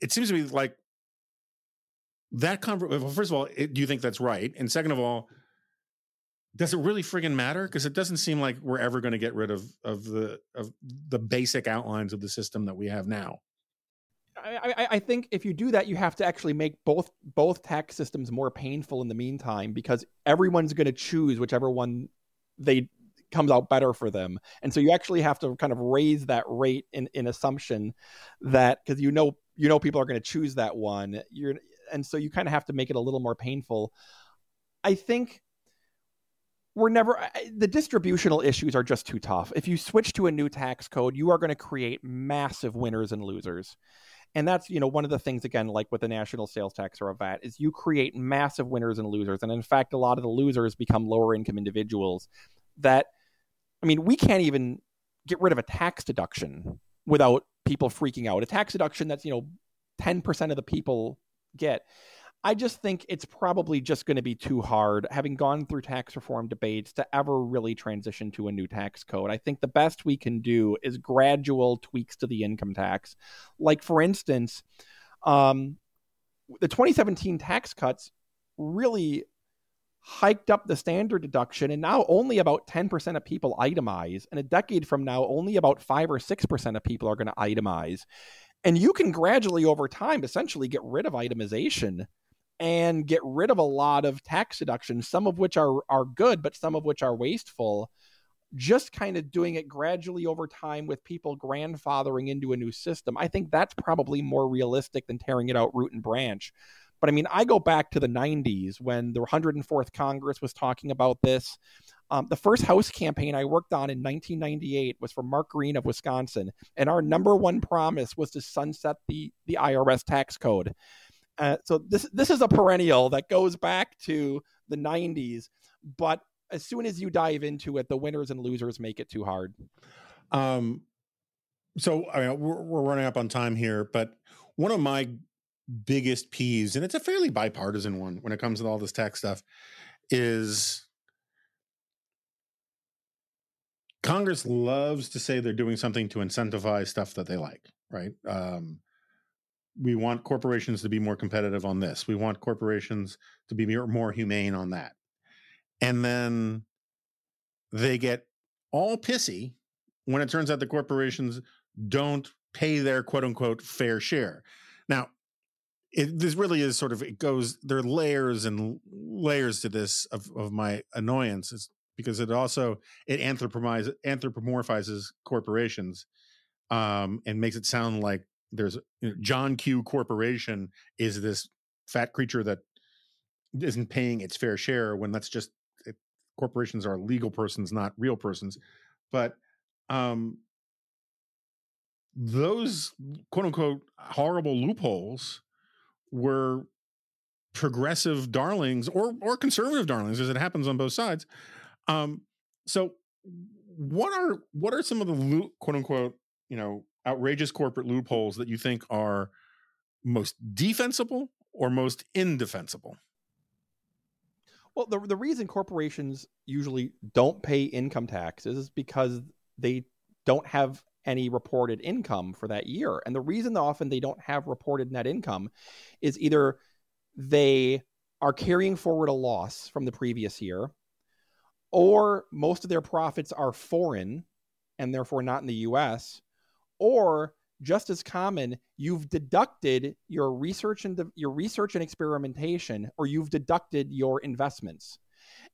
It seems to me like that conver- well, first of all it, do you think that's right? And second of all does it really friggin' matter? Because it doesn't seem like we're ever going to get rid of of the of the basic outlines of the system that we have now I, I, think if you do that, you have to actually make both both tax systems more painful in the meantime because everyone's going to choose whichever one they comes out better for them, and so you actually have to kind of raise that rate in in assumption that because you know you know people are going to choose that one, you're and so you kind of have to make it a little more painful. I think we're never the distributional issues are just too tough. If you switch to a new tax code, you are going to create massive winners and losers and that's you know one of the things again like with the national sales tax or a vat is you create massive winners and losers. And in fact a lot of the losers become lower income individuals that i mean we can't even get rid of a tax deduction without people freaking out. A tax deduction that's you know 10% of the people get I just think it's probably just going to be too hard, having gone through tax reform debates, to ever really transition to a new tax code. I think the best we can do is gradual tweaks to the income tax. Like, for instance, um, the 2017 tax cuts really hiked up the standard deduction, and now only about 10% of people itemize. And a decade from now, only about 5 or 6% of people are going to itemize. And you can gradually, over time, essentially get rid of itemization and get rid of a lot of tax deductions, some of which are are good, but some of which are wasteful. Just kind of doing it gradually over time with people grandfathering into a new system. I think that's probably more realistic than tearing it out root and branch. But I mean, I go back to the 90s when the 104th Congress was talking about this. Um, the first House campaign I worked on in 1998 was for Mark Green of Wisconsin, and our number one promise was to sunset the the IRS tax code. Uh, so this this is a perennial that goes back to the 90s, but as soon as you dive into it, the winners and losers make it too hard. Um, so I mean, we're, we're running up on time here, but one of my biggest peeves, and it's a fairly bipartisan one when it comes to all this tax stuff, is Congress loves to say they're doing something to incentivize stuff that they like, right? Um, we want corporations to be more competitive on this. We want corporations to be more, humane on that. And then they get all pissy when it turns out the corporations don't pay their quote unquote fair share. Now, it, this really is sort of it goes there are layers and layers to this of, of my annoyance is because it also it anthropomorphizes, anthropomorphizes corporations um, and makes it sound like there's you know, John Q Corporation is this fat creature that isn't paying its fair share when that's just it, corporations are legal persons, not real persons. But um, those quote unquote horrible loopholes were progressive darlings or or conservative darlings, as it happens on both sides. Um, so what are what are some of the quote unquote you know outrageous corporate loopholes that you think are most defensible or most indefensible? Well, the the reason corporations usually don't pay income taxes is because they don't have any reported income for that year. And the reason often they don't have reported net income is either they are carrying forward a loss from the previous year, or most of their profits are foreign and therefore not in the US, or just as common, you've deducted your research and de- your research and experimentation, or you've deducted your investments.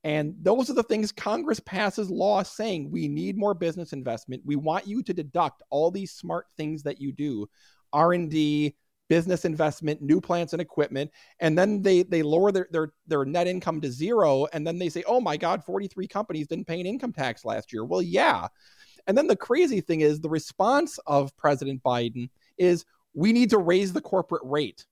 And those are the things Congress passes laws saying we need more business investment. We want you to deduct all these smart things that you do, R&D, business investment, new plants and equipment, and then they they lower their their their net income to zero and then they say, "Oh my god, 43 companies didn't pay an income tax last year." Well, yeah. And then the crazy thing is the response of President Biden is we need to raise the corporate rate.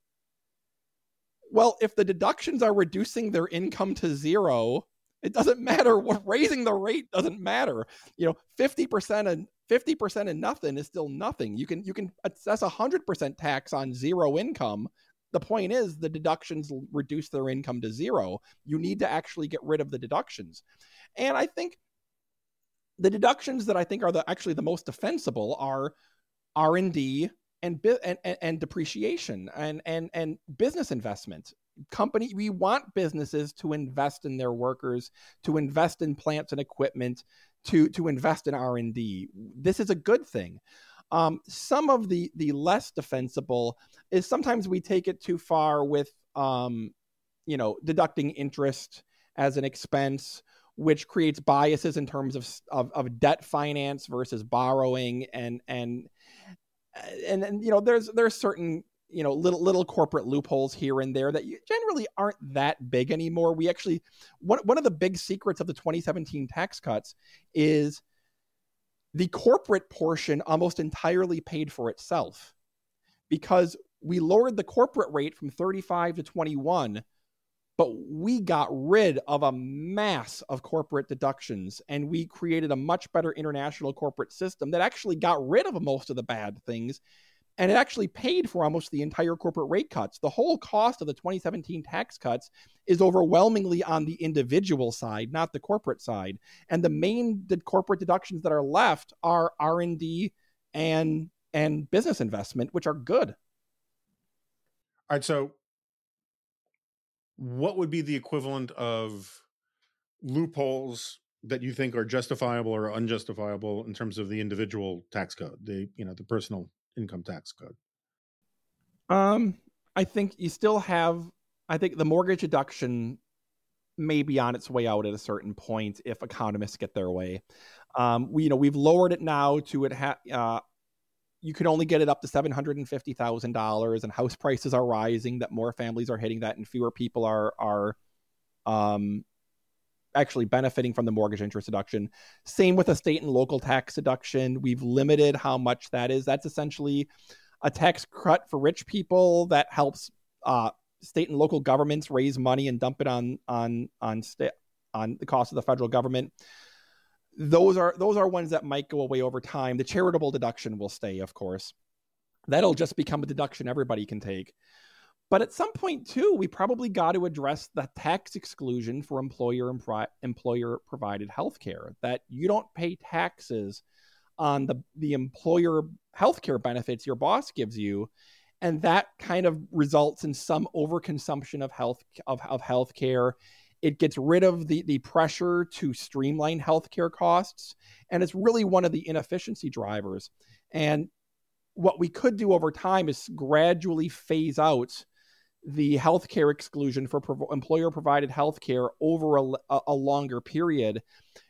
Well, if the deductions are reducing their income to zero, it doesn't matter what raising the rate doesn't matter. You know, 50% and 50% and nothing is still nothing. You can you can assess a 100% tax on zero income. The point is the deductions reduce their income to zero. You need to actually get rid of the deductions. And I think the deductions that I think are the actually the most defensible are R and D and, and and depreciation and and and business investment. Company we want businesses to invest in their workers to invest in plants and equipment to to invest in r&d this is a good thing. Um, some of the the less defensible is sometimes we take it too far with um, you know deducting interest as an expense which creates biases in terms of, of, of debt finance versus borrowing and and and, and you know there's there's certain you know little little corporate loopholes here and there that generally aren't that big anymore. We actually one one of the big secrets of the 2017 tax cuts is the corporate portion almost entirely paid for itself because we lowered the corporate rate from 35 to 21 but we got rid of a mass of corporate deductions and we created a much better international corporate system that actually got rid of most of the bad things and it actually paid for almost the entire corporate rate cuts. The whole cost of the 2017 tax cuts is overwhelmingly on the individual side, not the corporate side. And the main the corporate deductions that are left are R&D and and business investment, which are good. All right, so what would be the equivalent of loopholes that you think are justifiable or unjustifiable in terms of the individual tax code, the you know the personal income tax code? Um, I think you still have. I think the mortgage deduction may be on its way out at a certain point if economists get their way. Um, we, you know, we've lowered it now to it. Ha- uh, you can only get it up to seven hundred and fifty thousand dollars, and house prices are rising. That more families are hitting that, and fewer people are are um, actually benefiting from the mortgage interest deduction. Same with a state and local tax deduction. We've limited how much that is. That's essentially a tax cut for rich people that helps uh, state and local governments raise money and dump it on on on sta- on the cost of the federal government. Those are those are ones that might go away over time. The charitable deduction will stay, of course. That'll just become a deduction everybody can take. But at some point too, we probably got to address the tax exclusion for employer and pri- employer provided healthcare. That you don't pay taxes on the the employer healthcare benefits your boss gives you, and that kind of results in some overconsumption of health of, of healthcare. It gets rid of the the pressure to streamline healthcare costs, and it's really one of the inefficiency drivers. And what we could do over time is gradually phase out the healthcare exclusion for pro- employer provided healthcare over a, a, longer period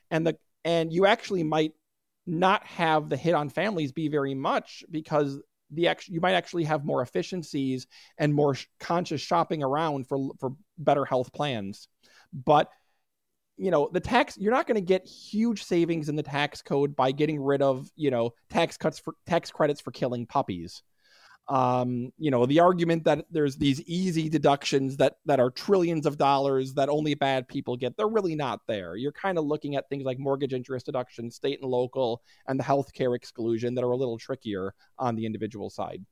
and the and you actually might not have the hit on families be very much because the ex- you might actually have more efficiencies and more sh- conscious shopping around for for better health plans but you know the tax you're not going to get huge savings in the tax code by getting rid of you know tax cuts for tax credits for killing puppies um, you know, the argument that there's these easy deductions that that are trillions of dollars that only bad people get, they're really not there. You're kind of looking at things like mortgage interest deduction, state and local, and the healthcare exclusion that are a little trickier on the individual side.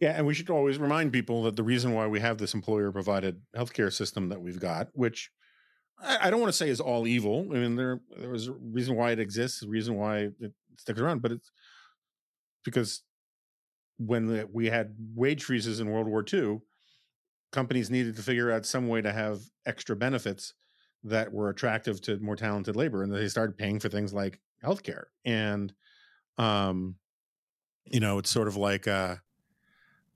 Yeah, and we should always remind people that the reason why we have this employer provided healthcare system that we've got, which I, don't want to say is all evil. I mean, there there was a reason why it exists, a reason why it sticks around, but it's because when we had wage freezes in World War II, companies needed to figure out some way to have extra benefits that were attractive to more talented labor, and they started paying for things like healthcare. And, um, you know, it's sort of like, uh,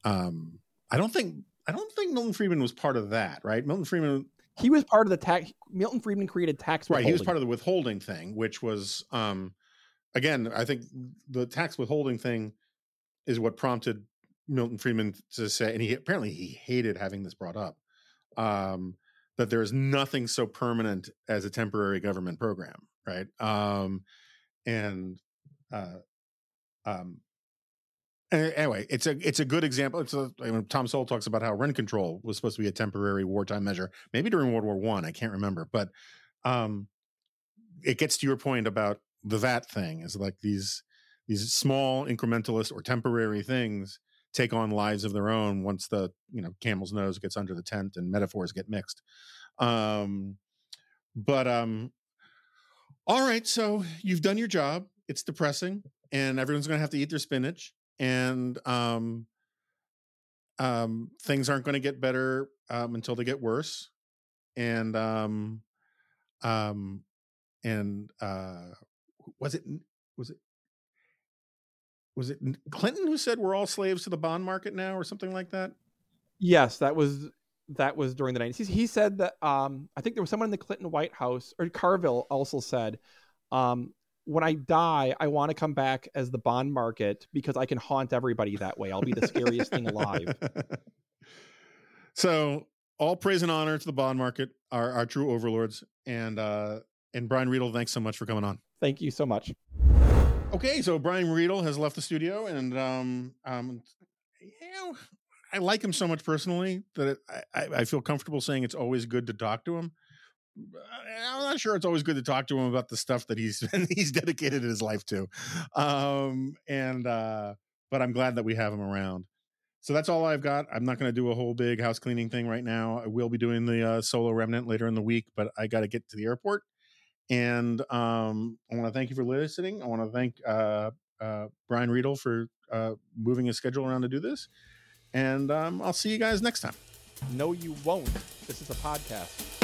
um, I don't think I don't think Milton Friedman was part of that, right? Milton Friedman. He was part of the tax. Milton Friedman created tax. Right, he was part of the withholding thing, which was, um, again, I think the tax withholding thing is what prompted Milton Friedman to say, and he apparently he hated having this brought up, um, that there is nothing so permanent as a temporary government program, right? Um, and uh, um, anyway, it's a it's a good example. It's a I mean, Tom Sowell talks about how rent control was supposed to be a temporary wartime measure, maybe during World War One. I. I can't remember, but um, it gets to your point about the VAT thing. Is like these these small incrementalist or temporary things take on lives of their own once the you know camel's nose gets under the tent and metaphors get mixed um but um all right so you've done your job it's depressing and everyone's going to have to eat their spinach and um um things aren't going to get better um until they get worse and um um and uh was it was it was it Clinton who said we're all slaves to the bond market now or something like that? Yes, that was that was during the 90s. He said that um, I think there was someone in the Clinton White House or Carville also said um, when I die, I want to come back as the bond market because I can haunt everybody that way. I'll be the scariest thing alive. So all praise and honor to the bond market, our, our true overlords. And uh and Brian Riedl, thanks so much for coming on. Thank you so much. Okay, so Brian Riedl has left the studio, and um, um, you know, I like him so much personally that it, I, I feel comfortable saying it's always good to talk to him. I'm not sure it's always good to talk to him about the stuff that he's he's dedicated his life to, um, and uh, but I'm glad that we have him around. So that's all I've got. I'm not going to do a whole big house cleaning thing right now. I will be doing the uh, solo remnant later in the week, but I got to get to the airport. And um, I want to thank you for listening. I want to thank uh, uh, Brian Riedl for uh, moving his schedule around to do this. And um, I'll see you guys next time. No, you won't. This is a podcast.